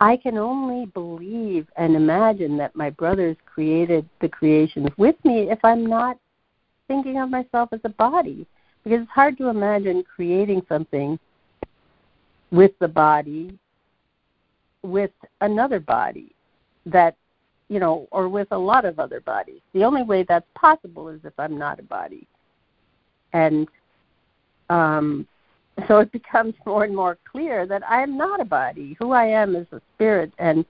I can only believe and imagine that my brothers created the creations with me if I'm not thinking of myself as a body. Because it's hard to imagine creating something with the body with another body that you know or with a lot of other bodies. The only way that's possible is if i'm not a body. And um so it becomes more and more clear that i am not a body. Who i am is a spirit and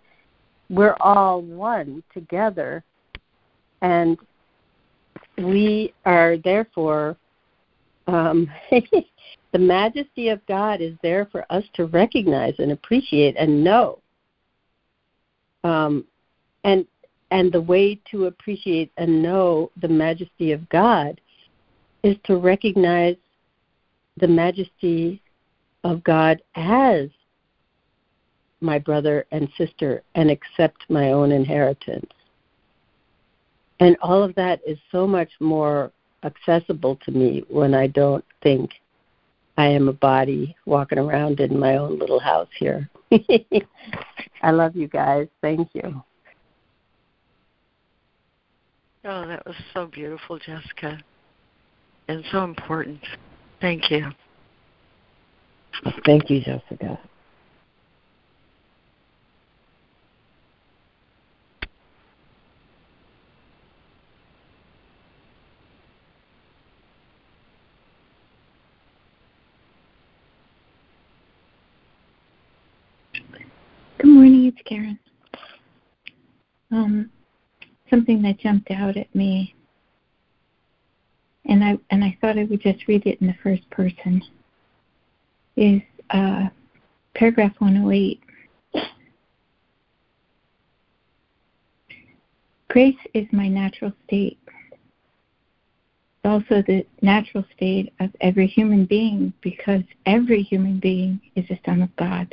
we're all one together. And we are therefore um the majesty of God is there for us to recognize and appreciate and know. Um, and and the way to appreciate and know the majesty of God is to recognize the majesty of God as my brother and sister and accept my own inheritance. And all of that is so much more accessible to me when I don't think I am a body walking around in my own little house here. I love you guys. Thank you. Oh, that was so beautiful, Jessica, and so important. Thank you. Thank you, Jessica. Good morning, it's Karen. Um, something that jumped out at me, and I and I thought I would just read it in the first person. Is uh, paragraph 108. Grace is my natural state. It's also the natural state of every human being because every human being is a son of God.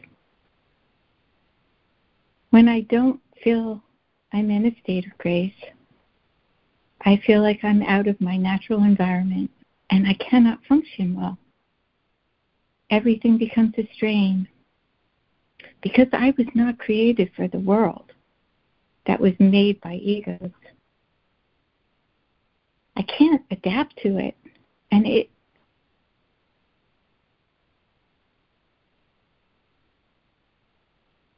When I don't feel I'm in a state of grace, I feel like I'm out of my natural environment and I cannot function well. Everything becomes a strain because I was not created for the world that was made by egos. I can't adapt to it, and it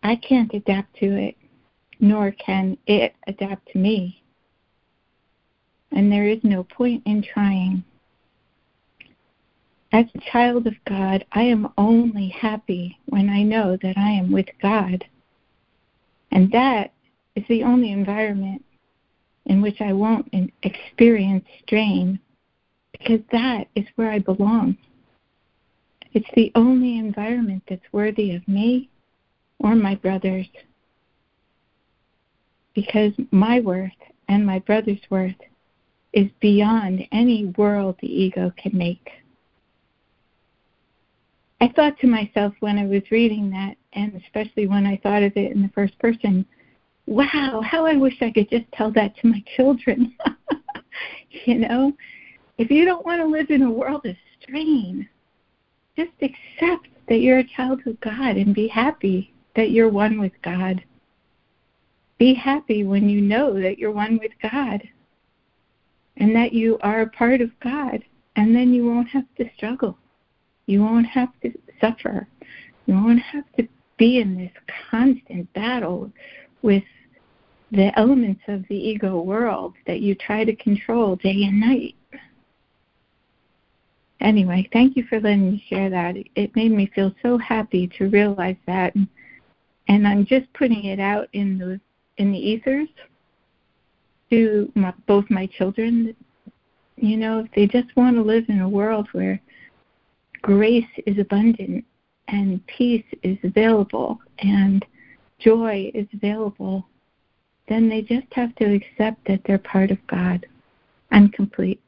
I can't adapt to it, nor can it adapt to me. And there is no point in trying. As a child of God, I am only happy when I know that I am with God. And that is the only environment in which I won't experience strain because that is where I belong. It's the only environment that's worthy of me or my brothers because my worth and my brother's worth is beyond any world the ego can make. I thought to myself when I was reading that, and especially when I thought of it in the first person, wow, how I wish I could just tell that to my children. you know, if you don't want to live in a world of strain, just accept that you're a child of God and be happy that you're one with God. Be happy when you know that you're one with God and that you are a part of God, and then you won't have to struggle. You won't have to suffer. You won't have to be in this constant battle with the elements of the ego world that you try to control day and night. Anyway, thank you for letting me share that. It made me feel so happy to realize that. And I'm just putting it out in the in the ethers to my, both my children. You know, if they just want to live in a world where grace is abundant and peace is available and joy is available, then they just have to accept that they're part of God. I'm complete.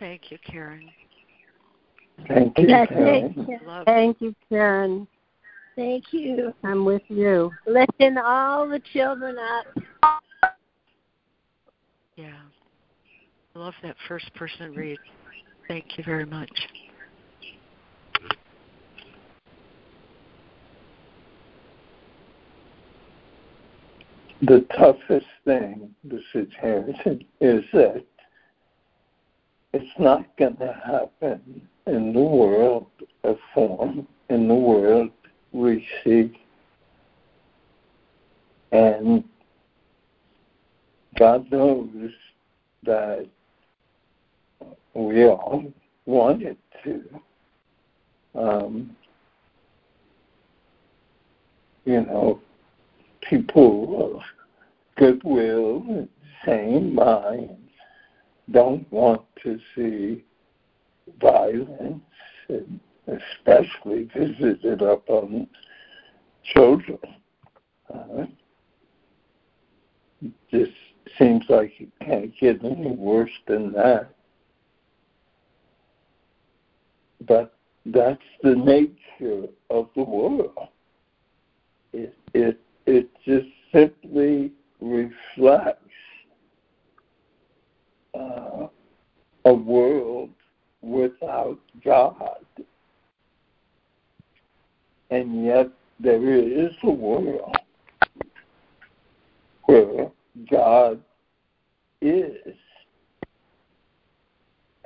Thank you, Karen. Thank you, Karen. thank you. Love Thank you, Karen. Thank you. I'm with you. Lifting all the children up. Yeah. I love that first person read. Thank you very much. The toughest thing, this is Harrison, is that it's not going to happen in the world of form, in the world we see. And God knows that we all want it to. Um, you know, people of goodwill and sane minds don't want to see violence, and especially visited upon children. Uh, just seems like it can't get any worse than that. But that's the nature of the world. It it it just simply reflects uh, a world without God. And yet there is a world where God is.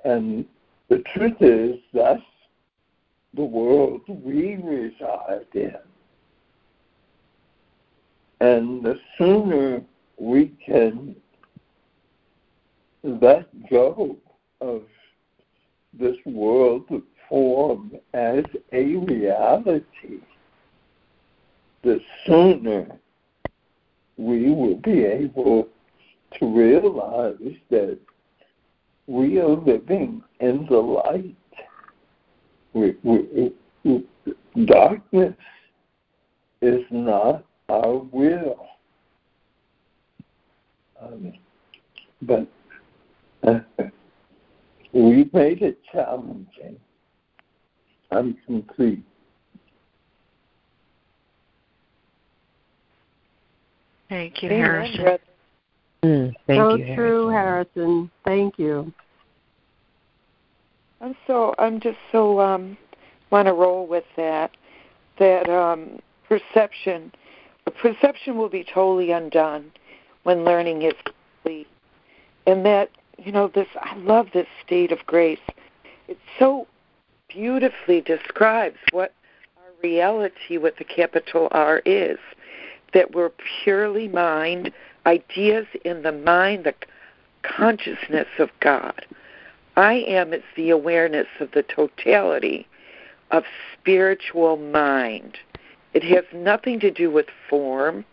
And the truth is that's the world we reside in. And the sooner we can let go of this world form as a reality, the sooner we will be able to realize that we are living in the light. We, we, we, darkness is not our will. Um, but uh, we made it challenging. I'm complete. Thank you, Amen, Harrison. brother. Mm, thank so you, true, Harrison. Harrison. Thank you. I'm so I'm just so um want to roll with that that um perception perception will be totally undone when learning is complete. And that you know this I love this state of grace. It's so beautifully describes what our reality with the capital R is. That we're purely mind, ideas in the mind, the consciousness of God. I am is the awareness of the totality of spiritual mind. It has nothing to do with form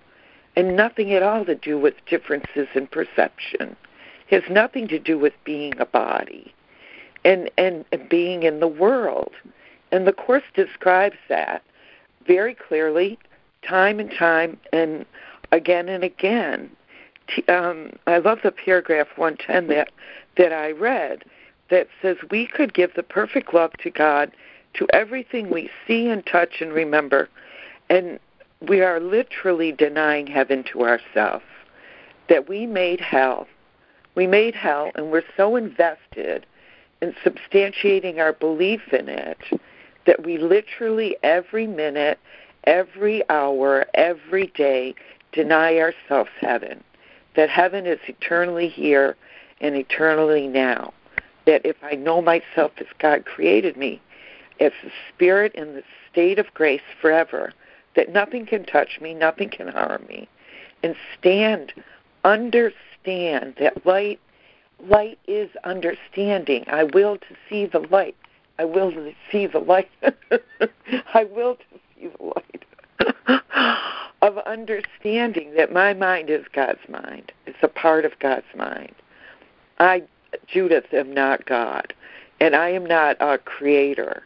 and nothing at all to do with differences in perception. It has nothing to do with being a body and, and, being in the world. And the Course describes that very clearly, time and time, and again and again. Um, I love the paragraph 110 that, that I read that says we could give the perfect love to God to everything we see and touch and remember. And we are literally denying heaven to ourselves. That we made hell. We made hell, and we're so invested in substantiating our belief in it that we literally every minute, every hour, every day deny ourselves heaven. That heaven is eternally here and eternally now that if I know myself as God created me, as a spirit in the state of grace forever, that nothing can touch me, nothing can harm me, and stand, understand that light light is understanding. I will to see the light. I will to see the light. I will to see the light of understanding that my mind is God's mind. It's a part of God's mind. I Judith am not God, and I am not a creator.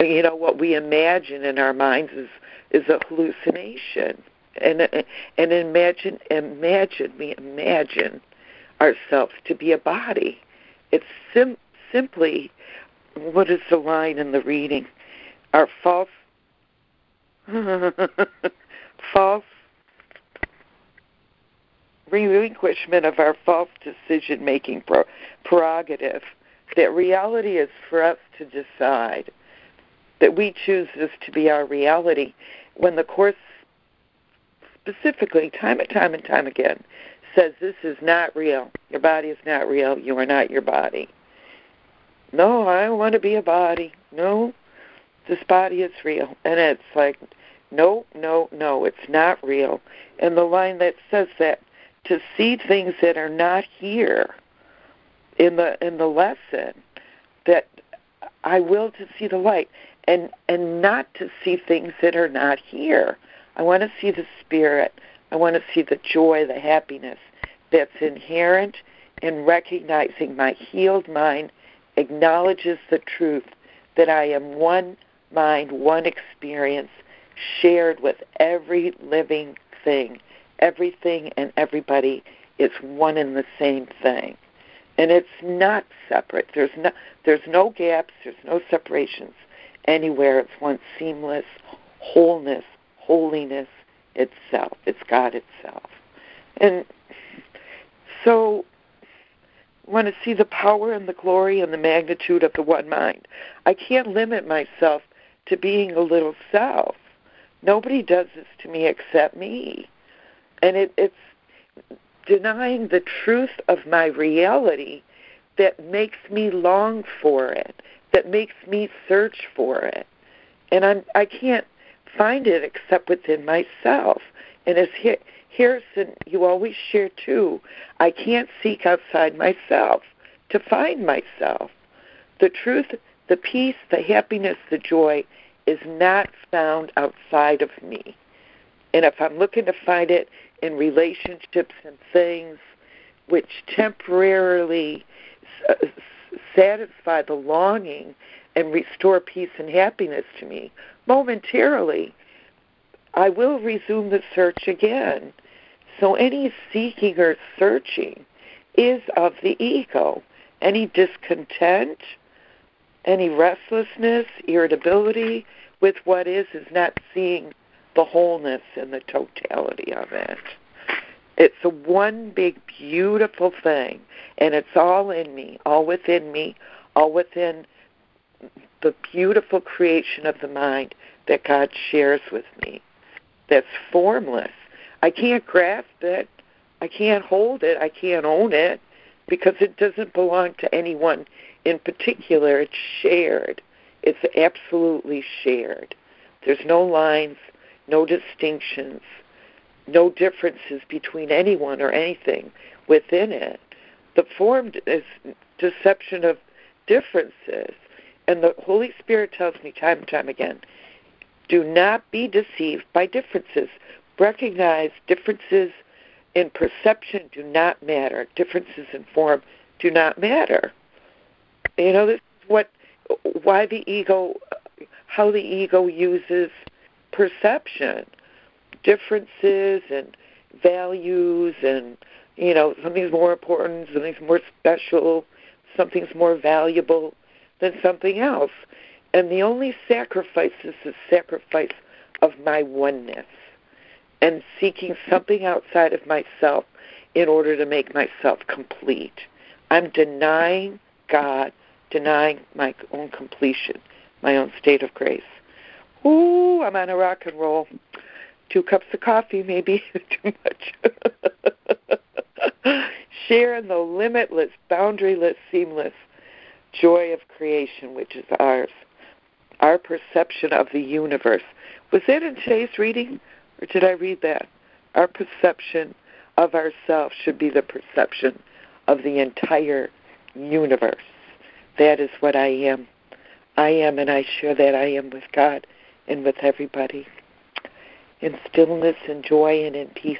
You know what we imagine in our minds is is a hallucination, and and imagine imagine we imagine ourselves to be a body. It's sim- simply what is the line in the reading? Our false false relinquishment of our false decision making prerogative that reality is for us to decide that we choose this to be our reality when the course specifically, time and time and time again, says this is not real. Your body is not real. You are not your body. No, I want to be a body. No, this body is real. And it's like, no, no, no, it's not real. And the line that says that to see things that are not here in the in the lesson that I will to see the light and and not to see things that are not here. I want to see the spirit. I want to see the joy, the happiness that's inherent in recognizing my healed mind acknowledges the truth that I am one mind, one experience shared with every living thing. Everything and everybody is one and the same thing. And it's not separate. There's no there's no gaps, there's no separations anywhere. It's one seamless wholeness, holiness itself. It's God itself. And so want to see the power and the glory and the magnitude of the one mind. I can't limit myself to being a little self. Nobody does this to me except me. And it, it's denying the truth of my reality that makes me long for it, that makes me search for it. And I'm I can't find it except within myself. And as Harrison, you always share too, I can't seek outside myself to find myself. The truth, the peace, the happiness, the joy is not found outside of me. And if I'm looking to find it in relationships and things which temporarily uh, satisfy the longing and restore peace and happiness to me momentarily, I will resume the search again. So any seeking or searching is of the ego. Any discontent, any restlessness, irritability with what is, is not seeing the wholeness and the totality of it. It's a one big, beautiful thing, and it's all in me, all within me, all within the beautiful creation of the mind that God shares with me that's formless. I can't grasp it. I can't hold it. I can't own it because it doesn't belong to anyone in particular. It's shared. It's absolutely shared. There's no lines, no distinctions, no differences between anyone or anything within it. The form is deception of differences. And the Holy Spirit tells me time and time again do not be deceived by differences. Recognize differences in perception do not matter. Differences in form do not matter. You know, this is what why the ego how the ego uses perception. Differences and values and you know, something's more important, something's more special, something's more valuable than something else. And the only sacrifice is the sacrifice of my oneness and seeking something outside of myself in order to make myself complete. I'm denying God, denying my own completion, my own state of grace. Ooh, I'm on a rock and roll. Two cups of coffee, maybe too much. Sharing the limitless, boundaryless, seamless joy of creation, which is ours our perception of the universe. Was that in today's reading, or did I read that? Our perception of ourselves should be the perception of the entire universe. That is what I am. I am, and I share that I am with God and with everybody. In stillness and joy and in peace.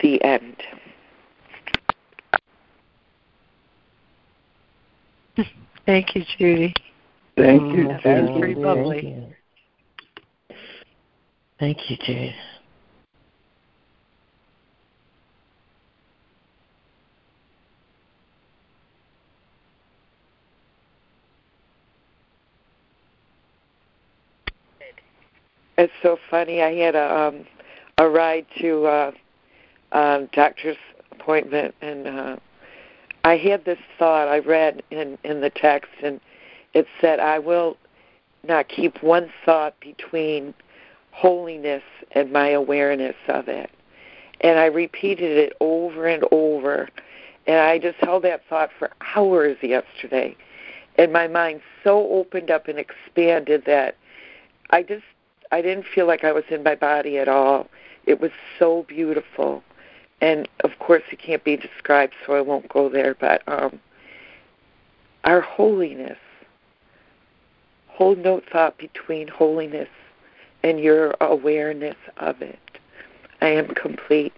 The end. Thank you, Judy. Thank you, That's Judy. pretty lovely. Thank you, Jude. It's so funny. I had a um, a ride to uh, um, doctor's appointment, and uh, I had this thought. I read in in the text, and it said, "I will not keep one thought between holiness and my awareness of it. And I repeated it over and over. And I just held that thought for hours yesterday. And my mind so opened up and expanded that I just I didn't feel like I was in my body at all. It was so beautiful. And of course it can't be described so I won't go there, but um our holiness. Hold no thought between holiness and your awareness of it. I am complete.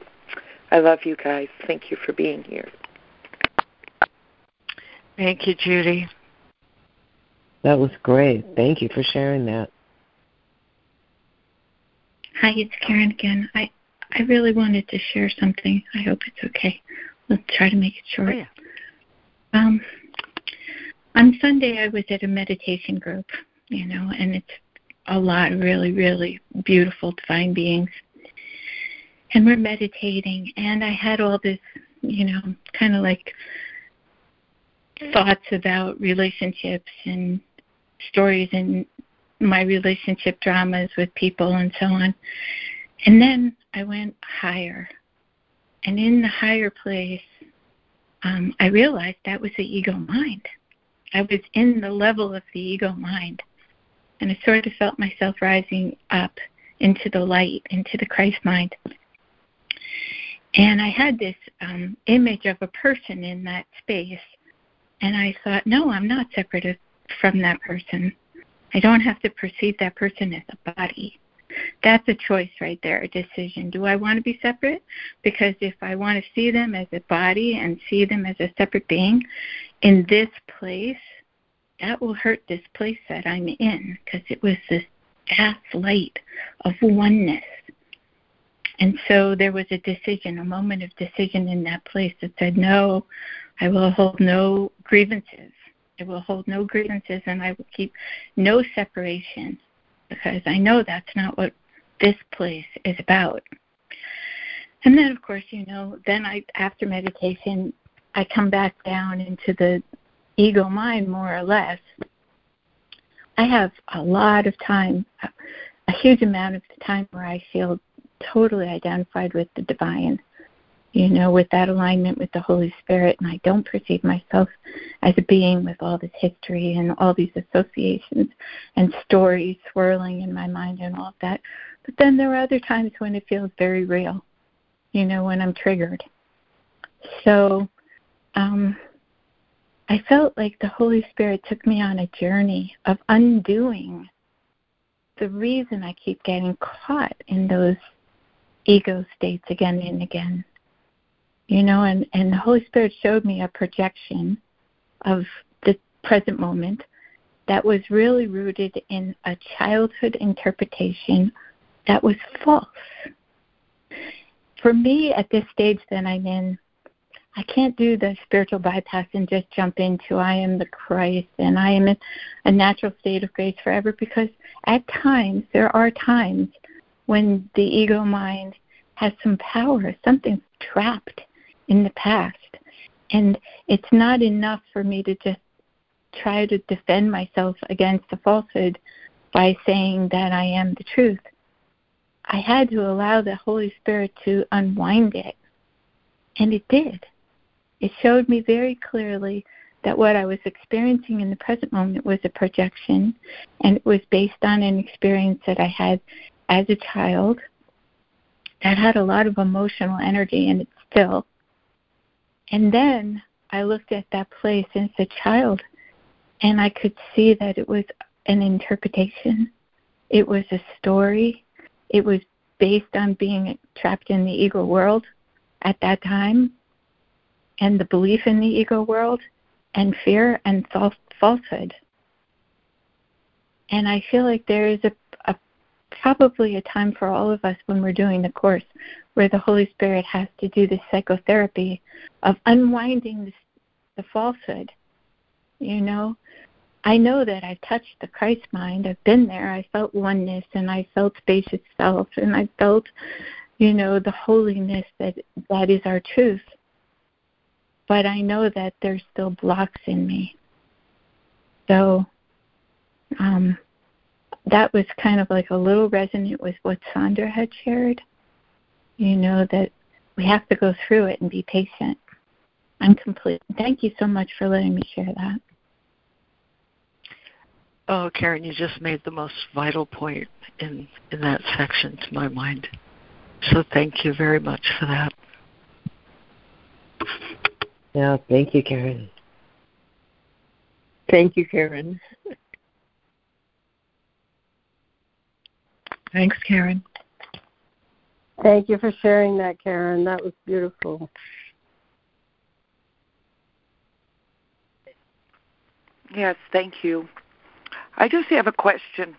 I love you guys. Thank you for being here. Thank you, Judy. That was great. Thank you for sharing that. Hi, it's Karen again. I I really wanted to share something. I hope it's okay. Let's try to make it short. Oh, yeah. Um, on Sunday, I was at a meditation group, you know, and it's a lot of really, really beautiful divine beings. And we're meditating, and I had all this, you know, kind of like thoughts about relationships and stories and my relationship dramas with people and so on. And then I went higher. And in the higher place, um, I realized that was the ego mind. I was in the level of the ego mind. And I sort of felt myself rising up into the light, into the Christ mind. And I had this um, image of a person in that space. And I thought, no, I'm not separate from that person. I don't have to perceive that person as a body. That's a choice right there, a decision. Do I want to be separate? Because if I want to see them as a body and see them as a separate being in this place, that will hurt this place that I'm in because it was this vast light of oneness. And so there was a decision, a moment of decision in that place that said, No, I will hold no grievances. I will hold no grievances and I will keep no separation because I know that's not what this place is about. And then, of course, you know, then I, after meditation, I come back down into the ego mind more or less. I have a lot of time, a huge amount of time where I feel totally identified with the divine you know, with that alignment with the Holy Spirit, and I don't perceive myself as a being with all this history and all these associations and stories swirling in my mind and all of that. But then there are other times when it feels very real, you know, when I'm triggered. So um, I felt like the Holy Spirit took me on a journey of undoing the reason I keep getting caught in those ego states again and again. You know and and the holy spirit showed me a projection of the present moment that was really rooted in a childhood interpretation that was false. For me at this stage that i'm in i can't do the spiritual bypass and just jump into i am the christ and i am in a natural state of grace forever because at times there are times when the ego mind has some power something's trapped in the past. And it's not enough for me to just try to defend myself against the falsehood by saying that I am the truth. I had to allow the Holy Spirit to unwind it. And it did. It showed me very clearly that what I was experiencing in the present moment was a projection, and it was based on an experience that I had as a child that had a lot of emotional energy in it still. And then I looked at that place as a child and I could see that it was an interpretation. It was a story. It was based on being trapped in the ego world at that time and the belief in the ego world and fear and falsehood. And I feel like there is a, a probably a time for all of us when we're doing the course where the Holy Spirit has to do this psychotherapy of unwinding this, the falsehood. You know, I know that I've touched the Christ mind. I've been there. I felt oneness and I felt spacious self and I felt, you know, the holiness that that is our truth. But I know that there's still blocks in me. So um that was kind of like a little resonant with what Sandra had shared. You know, that we have to go through it and be patient. I'm complete. Thank you so much for letting me share that. Oh, Karen, you just made the most vital point in, in that section to my mind. So thank you very much for that. Yeah, thank you, Karen. Thank you, Karen. Thanks, Karen. Thank you for sharing that, Karen. That was beautiful. Yes, thank you. I just have a question.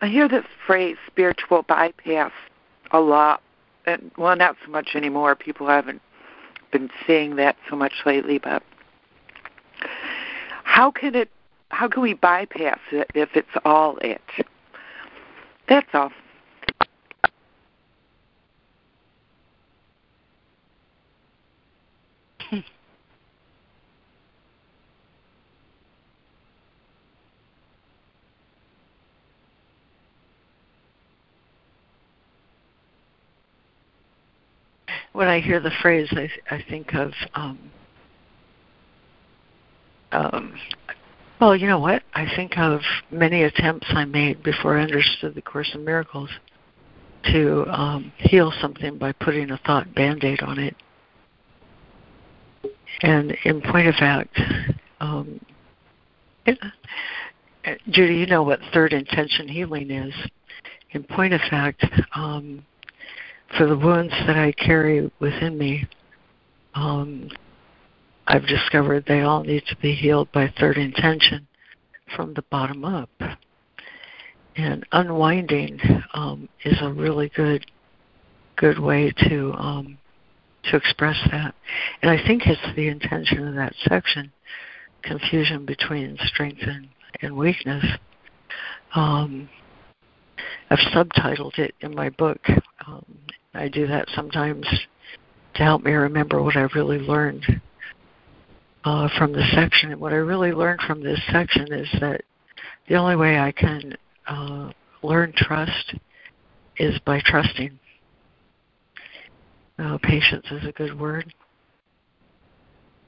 I hear this phrase spiritual bypass a lot. And well not so much anymore. People haven't been saying that so much lately, but how can it how can we bypass it if it's all it? That's all. When I hear the phrase, I, I think of, um, um, well, you know what? I think of many attempts I made before I understood the Course in Miracles to um, heal something by putting a thought band-aid on it. And in point of fact, um, it, Judy, you know what third intention healing is. In point of fact, um, for the wounds that I carry within me, um, I've discovered they all need to be healed by third intention from the bottom up. And unwinding um, is a really good good way to um, to express that. And I think it's the intention of that section, confusion between strength and, and weakness. Um, I've subtitled it in my book. Um, I do that sometimes to help me remember what I've really learned uh, from the section. And what I really learned from this section is that the only way I can uh, learn trust is by trusting. Uh, patience is a good word.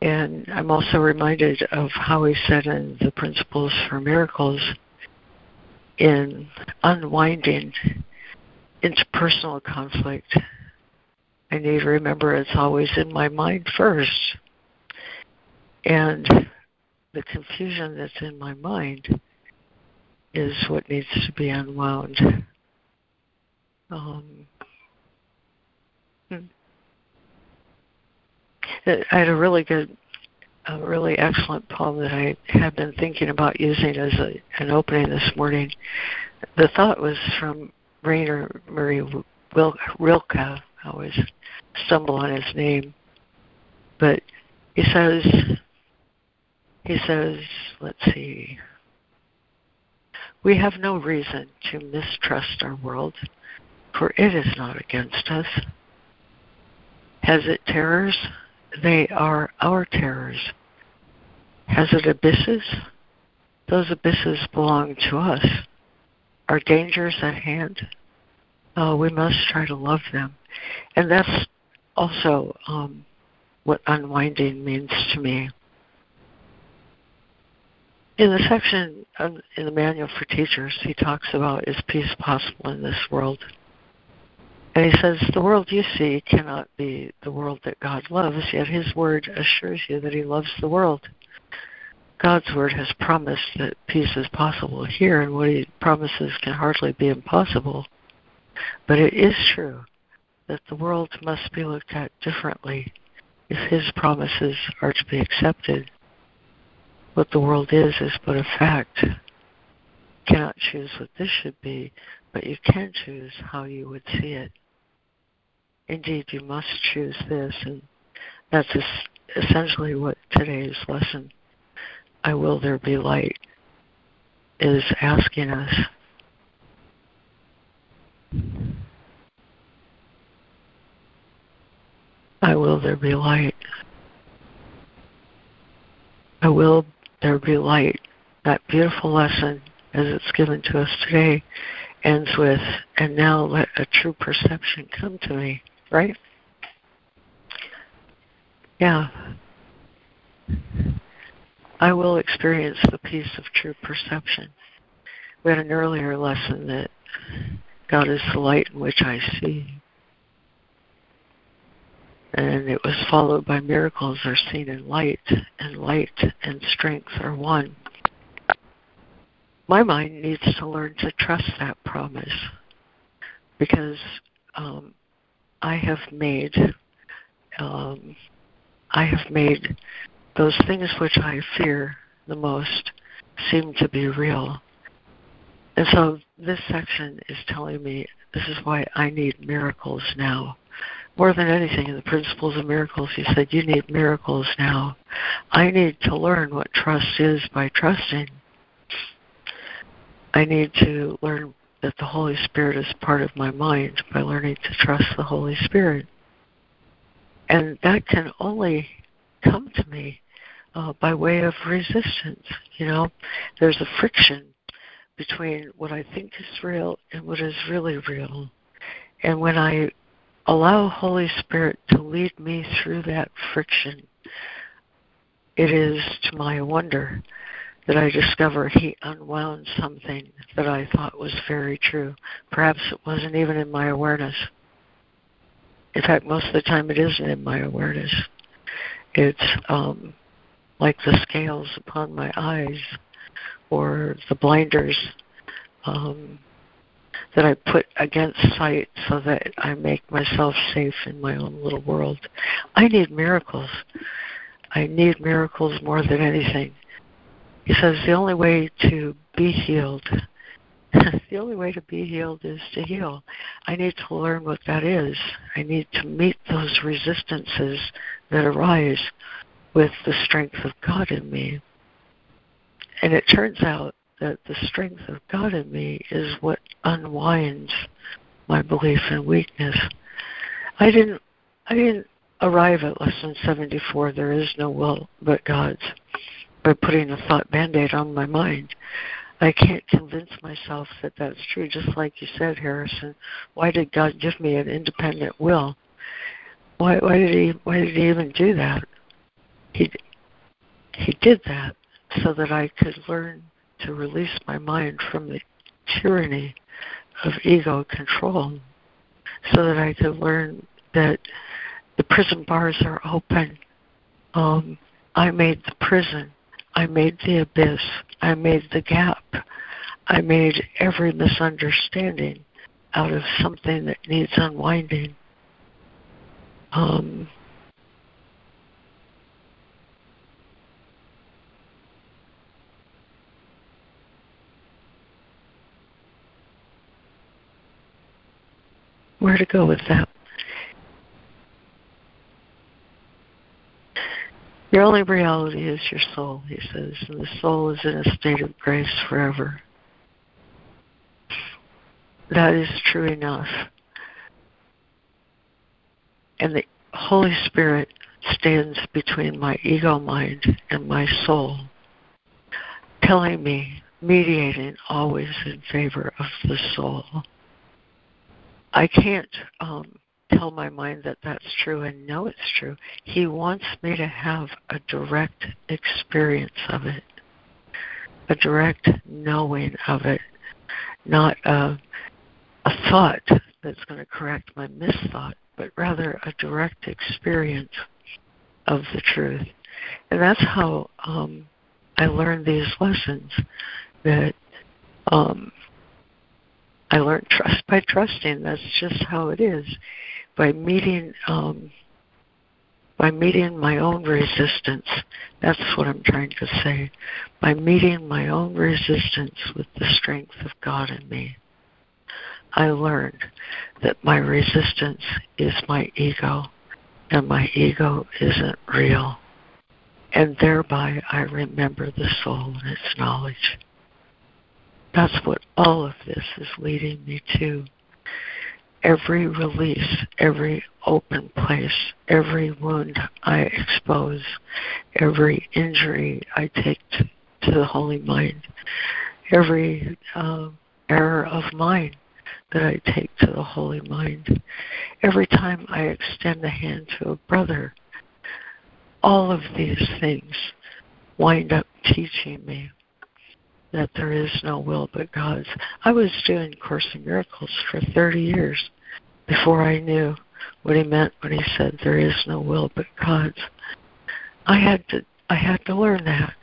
And I'm also reminded of how he said in the Principles for Miracles in unwinding interpersonal conflict, I need to remember it's always in my mind first. And the confusion that's in my mind is what needs to be unwound. Um, hmm. I had a really good, a really excellent poem that I had been thinking about using as a, an opening this morning. The thought was from Rainer Maria Rilke. I always stumble on his name, but he says, he says, let's see, we have no reason to mistrust our world, for it is not against us. Has it terrors? They are our terrors. Has it abysses? Those abysses belong to us. Are dangers at hand? Uh, we must try to love them. And that's also um, what unwinding means to me. In the section in the Manual for Teachers, he talks about is peace possible in this world? And he says, The world you see cannot be the world that God loves, yet his word assures you that he loves the world. God's word has promised that peace is possible here, and what he promises can hardly be impossible. But it is true that the world must be looked at differently if his promises are to be accepted. What the world is is but a fact. You cannot choose what this should be, but you can choose how you would see it. Indeed, you must choose this, and that's essentially what today's lesson I will there be light is asking us. I will there be light. I will there be light. That beautiful lesson as it's given to us today ends with, and now let a true perception come to me, right? Yeah. I will experience the peace of true perception. We had an earlier lesson that God is the light in which I see. And it was followed by miracles are seen in light, and light and strength are one. My mind needs to learn to trust that promise because um, I have made um, I have made those things which I fear the most seem to be real. And so this section is telling me this is why I need miracles now. More than anything, in the principles of miracles, he said, You need miracles now. I need to learn what trust is by trusting. I need to learn that the Holy Spirit is part of my mind by learning to trust the Holy Spirit. And that can only come to me uh, by way of resistance. You know, there's a friction between what I think is real and what is really real. And when I allow Holy Spirit to lead me through that friction, it is to my wonder that I discover He unwound something that I thought was very true. Perhaps it wasn't even in my awareness. In fact, most of the time it isn't in my awareness. It's um, like the scales upon my eyes or the blinders um, that I put against sight so that I make myself safe in my own little world. I need miracles. I need miracles more than anything. He says the only way to be healed, the only way to be healed is to heal. I need to learn what that is. I need to meet those resistances that arise with the strength of God in me. And it turns out that the strength of God in me is what unwinds my belief in weakness. I didn't I didn't arrive at lesson 74 there is no will but God's by putting a thought band-aid on my mind. I can't convince myself that that's true just like you said Harrison. Why did God give me an independent will? Why why did he why did he even do that? He he did that so that I could learn to release my mind from the tyranny of ego control, so that I could learn that the prison bars are open. Um, I made the prison. I made the abyss. I made the gap. I made every misunderstanding out of something that needs unwinding. Um, where to go with that. Your only reality is your soul, he says, and the soul is in a state of grace forever. That is true enough. And the Holy Spirit stands between my ego mind and my soul, telling me, mediating always in favor of the soul. I can't um, tell my mind that that's true and know it's true. He wants me to have a direct experience of it, a direct knowing of it, not a, a thought that's going to correct my misthought, but rather a direct experience of the truth. And that's how um, I learned these lessons that um, I learned trust by trusting. That's just how it is. By meeting um, by meeting my own resistance. That's what I'm trying to say. By meeting my own resistance with the strength of God in me. I learned that my resistance is my ego, and my ego isn't real. And thereby I remember the soul and its knowledge. That's what all of this is leading me to. Every release, every open place, every wound I expose, every injury I take to, to the holy mind, every uh, error of mine that I take to the holy mind. Every time I extend a hand to a brother, all of these things wind up teaching me that there is no will but God's. I was doing Course in Miracles for 30 years before I knew what he meant when he said there is no will but God's. I had to I had to learn that.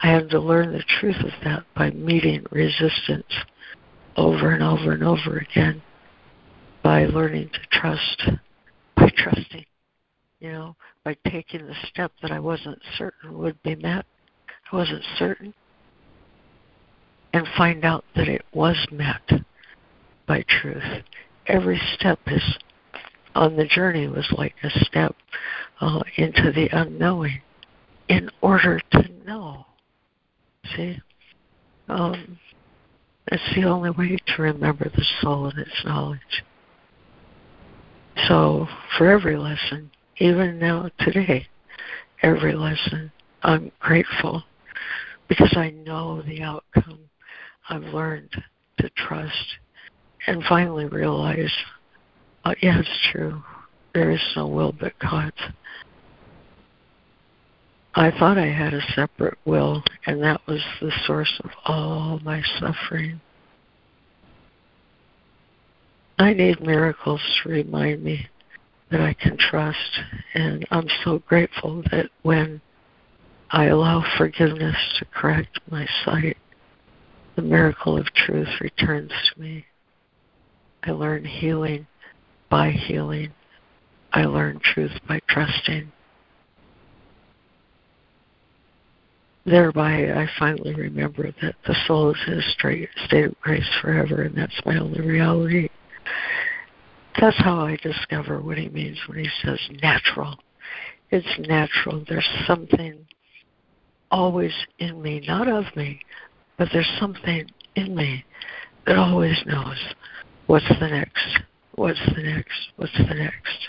I had to learn the truth of that by meeting resistance over and over and over again by learning to trust, by trusting, you know, by taking the step that I wasn't certain would be met. I wasn't certain. And find out that it was met by truth. Every step is on the journey was like a step uh, into the unknowing in order to know. See? Um, it's the only way to remember the soul and its knowledge. So, for every lesson, even now today, every lesson, I'm grateful because I know the outcome. I've learned to trust and finally realize, uh, yeah, it's true. There is no will but God's. I thought I had a separate will, and that was the source of all my suffering. I need miracles to remind me that I can trust, and I'm so grateful that when I allow forgiveness to correct my sight, the miracle of truth returns to me. I learn healing by healing. I learn truth by trusting. thereby I finally remember that the soul is in a straight state of grace forever, and that's my only reality. That's how I discover what he means when he says natural. It's natural. There's something always in me, not of me, but there's something in me that always knows what's the next, what's the next, what's the next.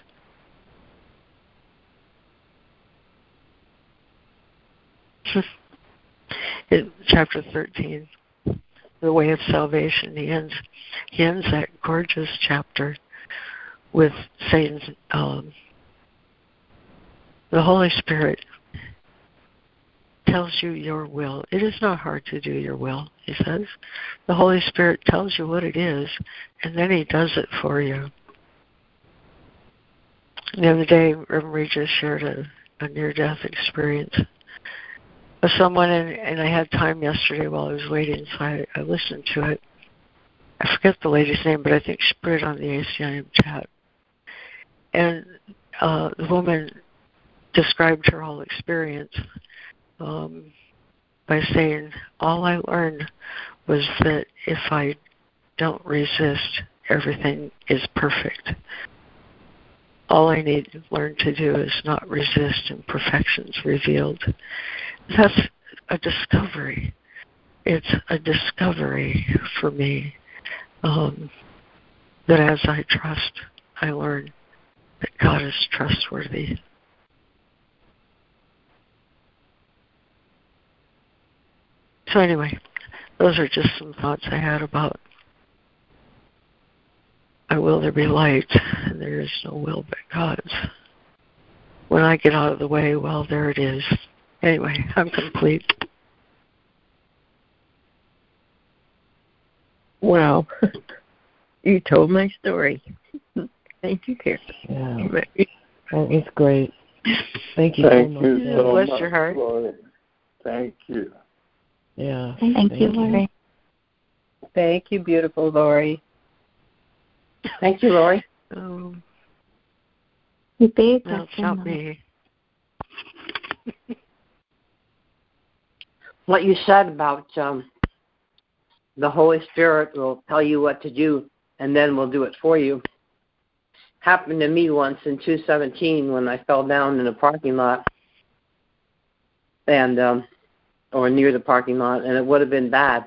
in chapter 13, the way of salvation, he ends, he ends that gorgeous chapter with saying, um, the Holy Spirit tells you your will. It is not hard to do your will, he says. The Holy Spirit tells you what it is, and then he does it for you. The other day, Reverend Regis shared a, a near death experience with someone, and, and I had time yesterday while I was waiting, so I, I listened to it. I forget the lady's name, but I think she put it on the ACIM chat. And uh, the woman described her whole experience um, by saying, All I learned was that if I don't resist, everything is perfect. All I need to learn to do is not resist, and perfection's revealed that's a discovery. It's a discovery for me um, that as I trust, I learn that God is trustworthy. So, anyway, those are just some thoughts I had about I will there be light, and there is no will but God's. When I get out of the way, well, there it is. Anyway, I'm complete. Wow. you told my story. Thank you, Karen. Yeah. it's great. Thank you Thank so much. you so Bless much, your heart. Laurie. Thank you. Yeah. Thank, Thank you, Laurie. Thank you, beautiful Laurie. Thank you, Laurie. Um, You bathed no, us it's in not love. me. What you said about um, the Holy Spirit will tell you what to do and then we'll do it for you happened to me once in 217 when I fell down in a parking lot and um, or near the parking lot, and it would have been bad.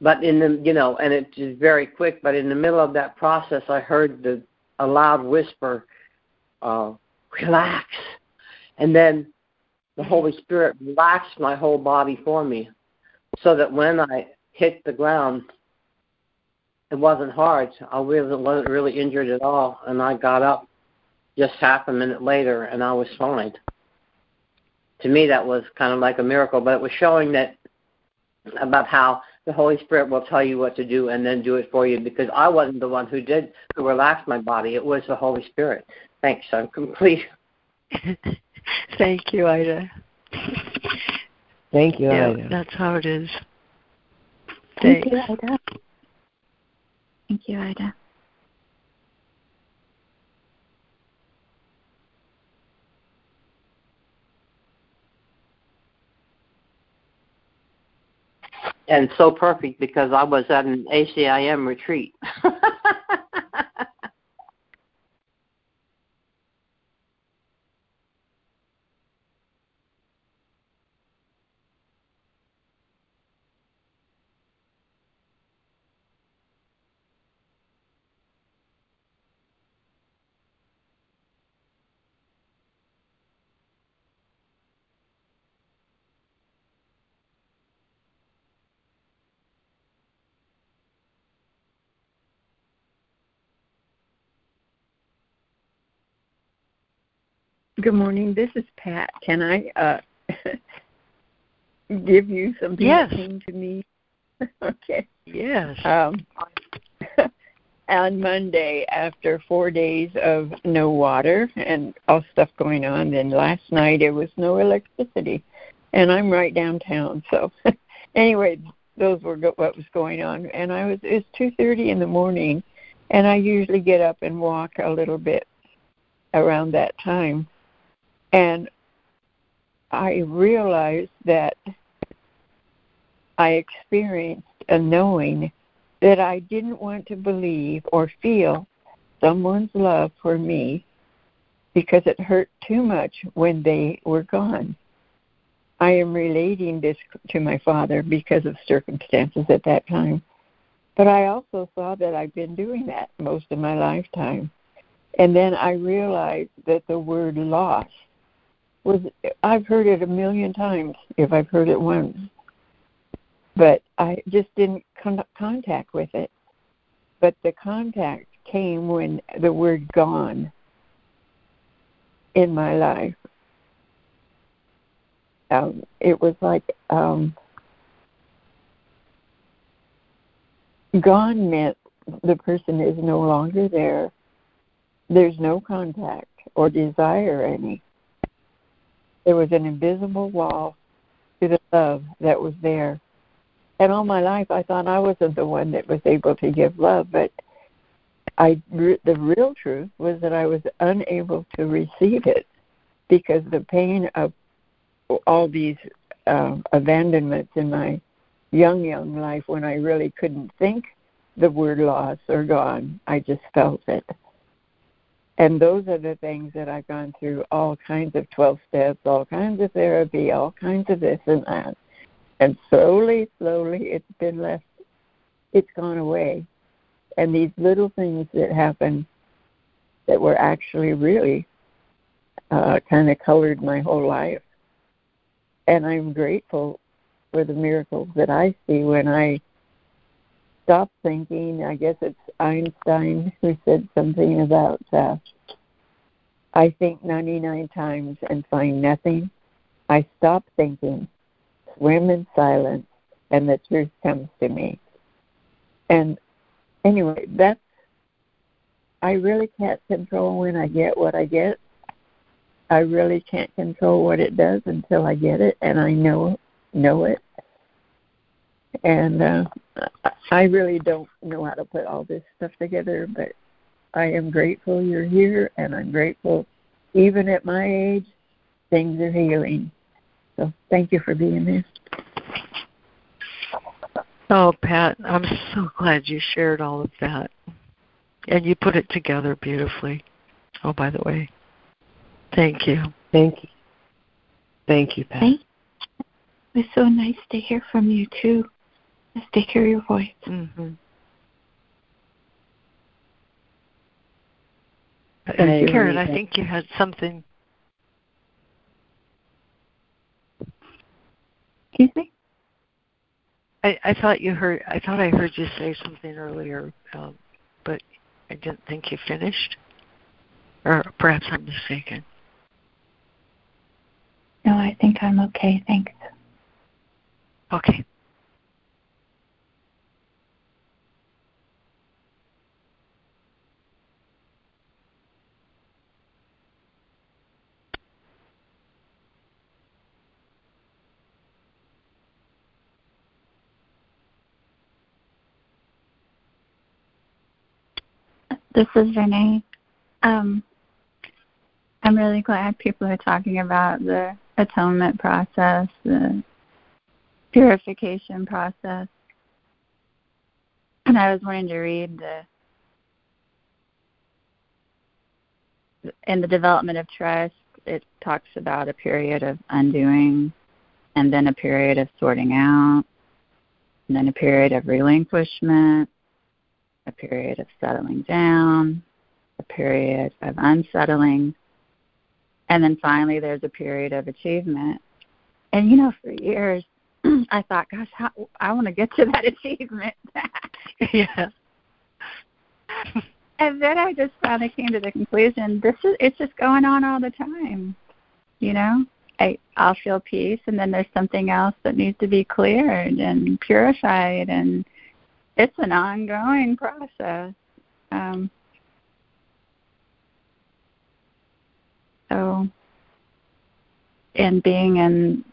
But in the you know, and it is very quick. But in the middle of that process, I heard the a loud whisper, uh, "Relax," and then the Holy Spirit relaxed my whole body for me. so that when I hit the ground, it wasn't hard. I really wasn't really injured at all, and I got up just half a minute later, and I was fine. To me, that was kind of like a miracle, but it was showing that about how the Holy Spirit will tell you what to do and then do it for you because I wasn't the one who did who relaxed my body. It was the Holy Spirit. Thanks. I'm complete. Thank you, Ida. Thank you, yeah, Ida. That's how it is. Thank you, Ida. Thank you, Ida. And so perfect because I was at an ACIM retreat. Good morning. This is Pat. Can I uh, give you something Yes. that came to me? okay. Yes. Um, on Monday, after four days of no water and all stuff going on, then last night it was no electricity, and I'm right downtown. So, anyway, those were go- what was going on, and I was it's two thirty in the morning, and I usually get up and walk a little bit around that time, and I realized that I experienced a knowing that I didn't want to believe or feel someone's love for me because it hurt too much when they were gone. I am relating this to my father because of circumstances at that time. But I also saw that I've been doing that most of my lifetime. And then I realized that the word loss was, I've heard it a million times if I've heard it once but I just didn't con- contact with it. But the contact came when the word gone in my life. Um, it was like um, gone meant the person is no longer there. There's no contact or desire any. There was an invisible wall to the love that was there and all my life I thought I wasn't the one that was able to give love, but I the real truth was that I was unable to receive it because the pain of all these uh, abandonments in my young young life when I really couldn't think the word loss or gone, I just felt it. And those are the things that I've gone through all kinds of 12 steps, all kinds of therapy, all kinds of this and that and slowly, slowly, it's been left. It's gone away, and these little things that happen that were actually really uh, kind of colored my whole life. And I'm grateful for the miracles that I see when I stop thinking. I guess it's Einstein who said something about uh, I think 99 times and find nothing. I stop thinking swim in silence, and the truth comes to me. And anyway, that's I really can't control when I get what I get. I really can't control what it does until I get it, and I know know it. And uh, I really don't know how to put all this stuff together, but I am grateful you're here, and I'm grateful, even at my age, things are healing. So thank you for being there. Oh, Pat, I'm so glad you shared all of that. And you put it together beautifully. Oh, by the way. Thank you. Thank you. Thank you, Pat. Thank you. It was so nice to hear from you, too. Nice to hear your voice. Mm-hmm. Thank you. Karen, I think you had something. Excuse me? I, I thought you heard. I thought I heard you say something earlier, um, but I didn't think you finished. Or perhaps I'm mistaken. No, I think I'm okay. Thanks. Okay. This is Renee. Um, I'm really glad people are talking about the atonement process, the purification process. And I was wanting to read the in the development of trust, it talks about a period of undoing and then a period of sorting out, and then a period of relinquishment, a period of settling down, a period of unsettling, and then finally there's a period of achievement. And you know, for years I thought, gosh, how, I want to get to that achievement. yeah. and then I just finally came to the conclusion: this is it's just going on all the time. You know, I I'll feel peace, and then there's something else that needs to be cleared and purified, and it's an ongoing process. Um, so, and being in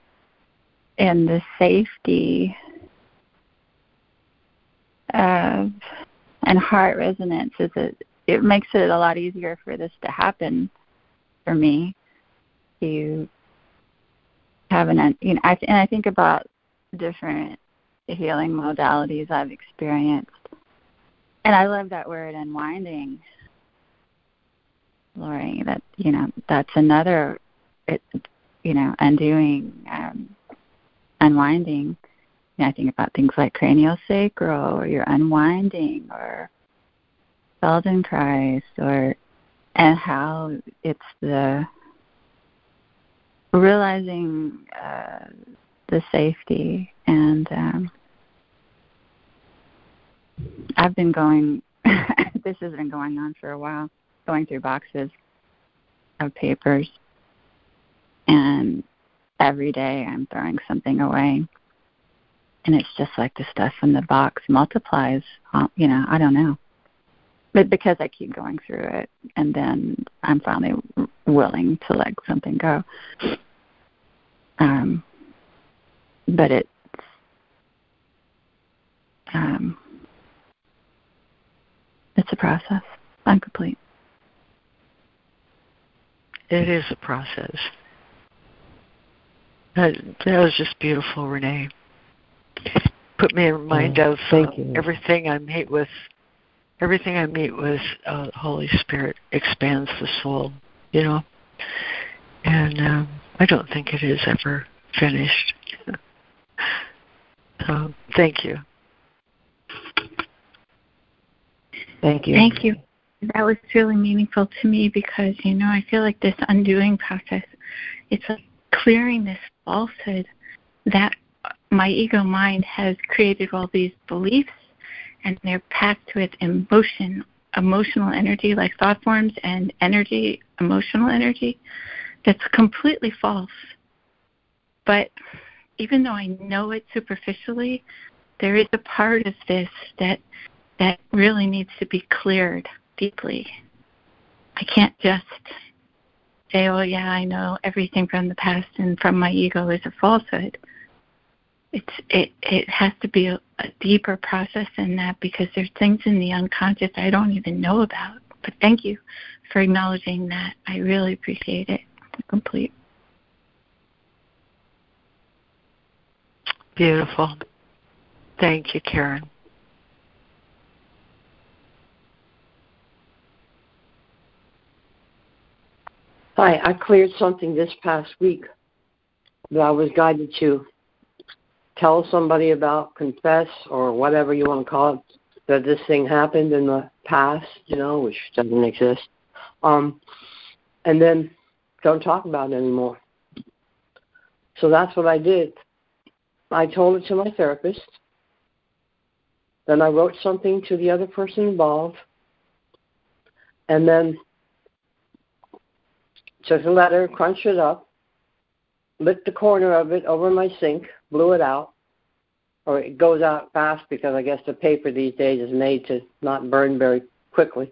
in the safety of and heart resonance is it it makes it a lot easier for this to happen for me to have an you know I and I think about different healing modalities I've experienced. And I love that word unwinding Laurie that you know that's another it you know undoing um unwinding. You know, I think about things like craniosacral or your unwinding or Feldenkrais or and how it's the realizing uh, the safety and um, I've been going this has been going on for a while going through boxes of papers and every day I'm throwing something away and it's just like the stuff in the box multiplies. Uh, you know, I don't know, but because I keep going through it, and then I'm finally willing to let something go. Um, but it's um, it's a process. I'm complete. It is a process. That, that was just beautiful, Renee put me in mind oh, of thank uh, you. everything I meet with. Everything I meet with, uh, Holy Spirit expands the soul, you know. And um, I don't think it is ever finished. so thank you. Thank you. Thank you. That was really meaningful to me because you know I feel like this undoing process. It's like clearing this falsehood that my ego mind has created all these beliefs and they're packed with emotion emotional energy like thought forms and energy emotional energy that's completely false but even though i know it superficially there is a part of this that that really needs to be cleared deeply i can't just say oh yeah i know everything from the past and from my ego is a falsehood it's it it has to be a, a deeper process than that because there's things in the unconscious I don't even know about. But thank you for acknowledging that. I really appreciate it. complete. Beautiful. Thank you, Karen. Hi, I cleared something this past week that I was guided to tell somebody about, confess, or whatever you want to call it, that this thing happened in the past, you know, which doesn't exist. Um, and then don't talk about it anymore. So that's what I did. I told it to my therapist, Then I wrote something to the other person involved, and then took a letter, crunched it up, lit the corner of it over my sink, blew it out, or it goes out fast because I guess the paper these days is made to not burn very quickly,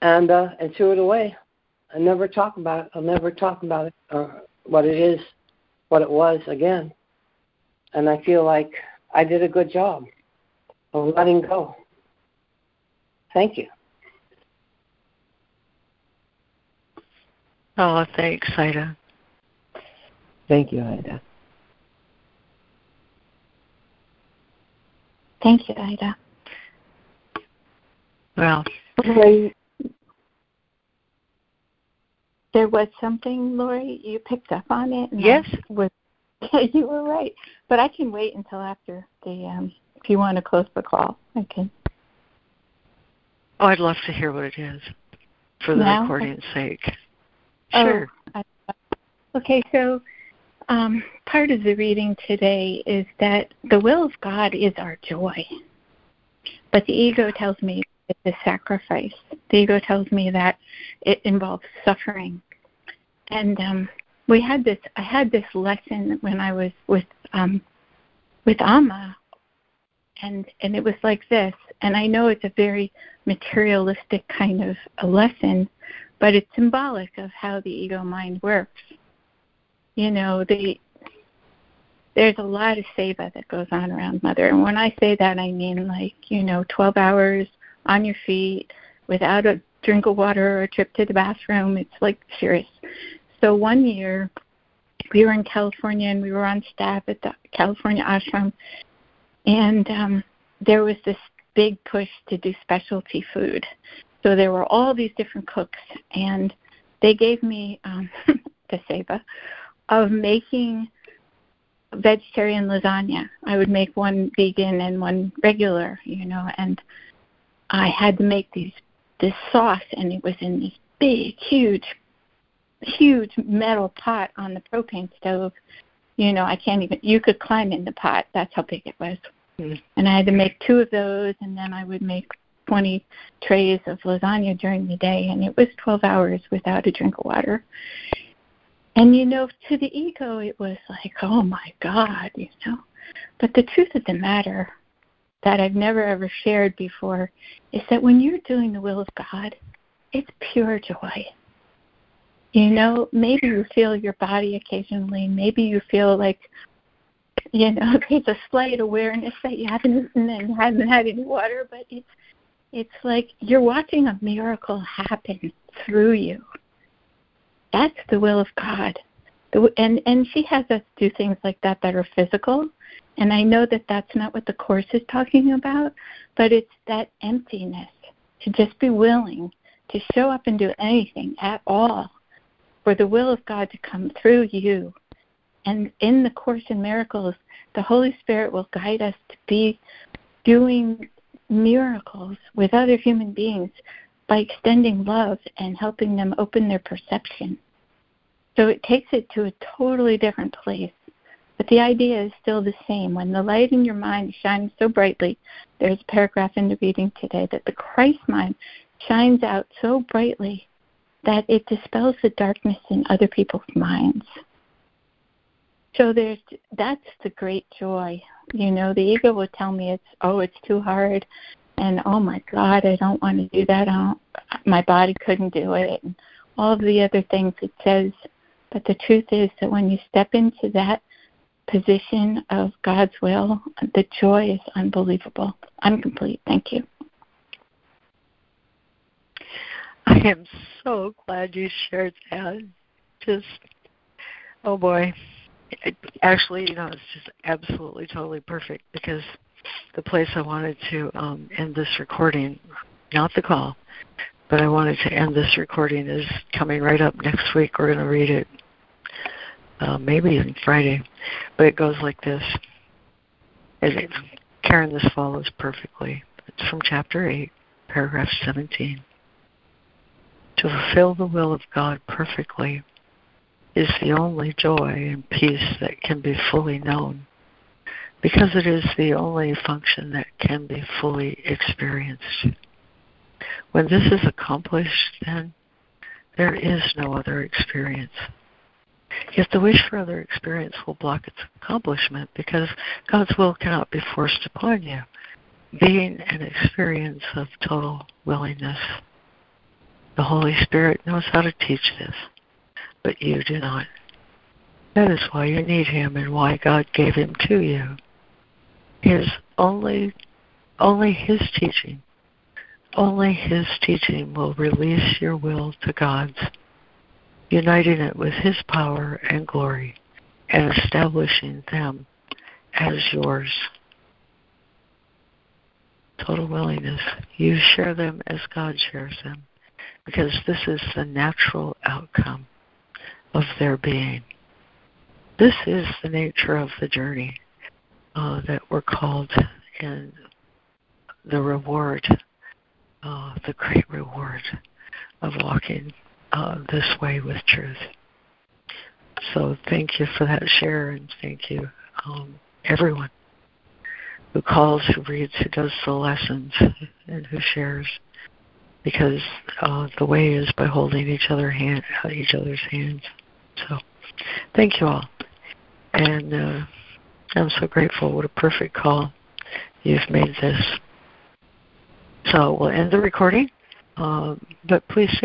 and uh, and threw it away. I never talk about it. I'll never talk about it or what it is, what it was again. And I feel like I did a good job of letting go. Thank you. Oh, thanks, Ida. Thank you, Ida. Thank you, Ida. Well, there was something, Laurie, you picked up on it. yes, was, you were right. But I can wait until after the. Um, if you want to close the call, I can. Oh, I'd love to hear what it is, for the now? recording's sake. Oh, Sure. I, okay, so um, part of the reading today is that the will of God is our joy, but the ego tells me it's a sacrifice. The ego tells me that it involves suffering, and um, we had this. I had this lesson when I was with um, with Amma, and and it was like this. And I know it's a very materialistic kind of a lesson, but it's symbolic of how the ego mind works. You know, the there's a lot of seva that goes on around mother, and when I say that, I mean like you know, 12 hours on your feet without a drink of water or a trip to the bathroom. It's like serious. So one year, we were in California and we were on staff at the California ashram, and um, there was this big push to do specialty food. So there were all these different cooks, and they gave me um, the seva of making vegetarian lasagna. I would make one vegan and one regular, you know, and I had to make these this sauce, and it was in this big, huge, huge metal pot on the propane stove. You know, I can't even. You could climb in the pot. That's how big it was. Mm. And I had to make two of those, and then I would make 20 trays of lasagna during the day, and it was 12 hours without a drink of water. And you know, to the ego, it was like, oh my God, you know. But the truth of the matter that I've never ever shared before is that when you're doing the will of God, it's pure joy. You know, maybe you feel your body occasionally, maybe you feel like, you know, there's a slight awareness that you haven't eaten and haven't had any water, but it's it's like you're watching a miracle happen through you. That's the will of God. And and she has us do things like that that are physical, and I know that that's not what the course is talking about, but it's that emptiness to just be willing to show up and do anything at all for the will of God to come through you. And in the Course in Miracles, the Holy Spirit will guide us to be doing miracles with other human beings by extending love and helping them open their perception. So it takes it to a totally different place. But the idea is still the same. When the light in your mind shines so brightly, there's a paragraph in the reading today that the Christ mind shines out so brightly that it dispels the darkness in other people's minds. So there's that's the great joy. You know, the ego will tell me it's oh it's too hard and oh my god, I don't want to do that. I don't, my body couldn't do it and all of the other things it says. But the truth is that when you step into that position of God's will, the joy is unbelievable. I'm complete. Thank you. I am so glad you shared that. Just, oh boy. Actually, you know, it's just absolutely totally perfect because the place I wanted to um, end this recording, not the call, but I wanted to end this recording is coming right up next week. We're going to read it uh, maybe even Friday, but it goes like this. It, Karen, this follows perfectly. It's from chapter 8, paragraph 17. To fulfill the will of God perfectly is the only joy and peace that can be fully known. because it is the only function that can be fully experienced. When this is accomplished, then there is no other experience. Yet the wish for other experience will block its accomplishment because God's will cannot be forced upon you. Being an experience of total willingness. The Holy Spirit knows how to teach this, but you do not. That is why you need Him and why God gave Him to you. His only, only His teaching, only His teaching will release your will to God's uniting it with His power and glory, and establishing them as yours. Total willingness. You share them as God shares them, because this is the natural outcome of their being. This is the nature of the journey uh, that we're called, and the reward, uh, the great reward of walking uh, this way with truth. So thank you for that share, and thank you, um, everyone who calls, who reads, who does the lessons, and who shares. Because uh, the way is by holding each other hand, each other's hands. So, thank you all, and uh, I'm so grateful. What a perfect call you've made this. So we'll end the recording, uh, but please.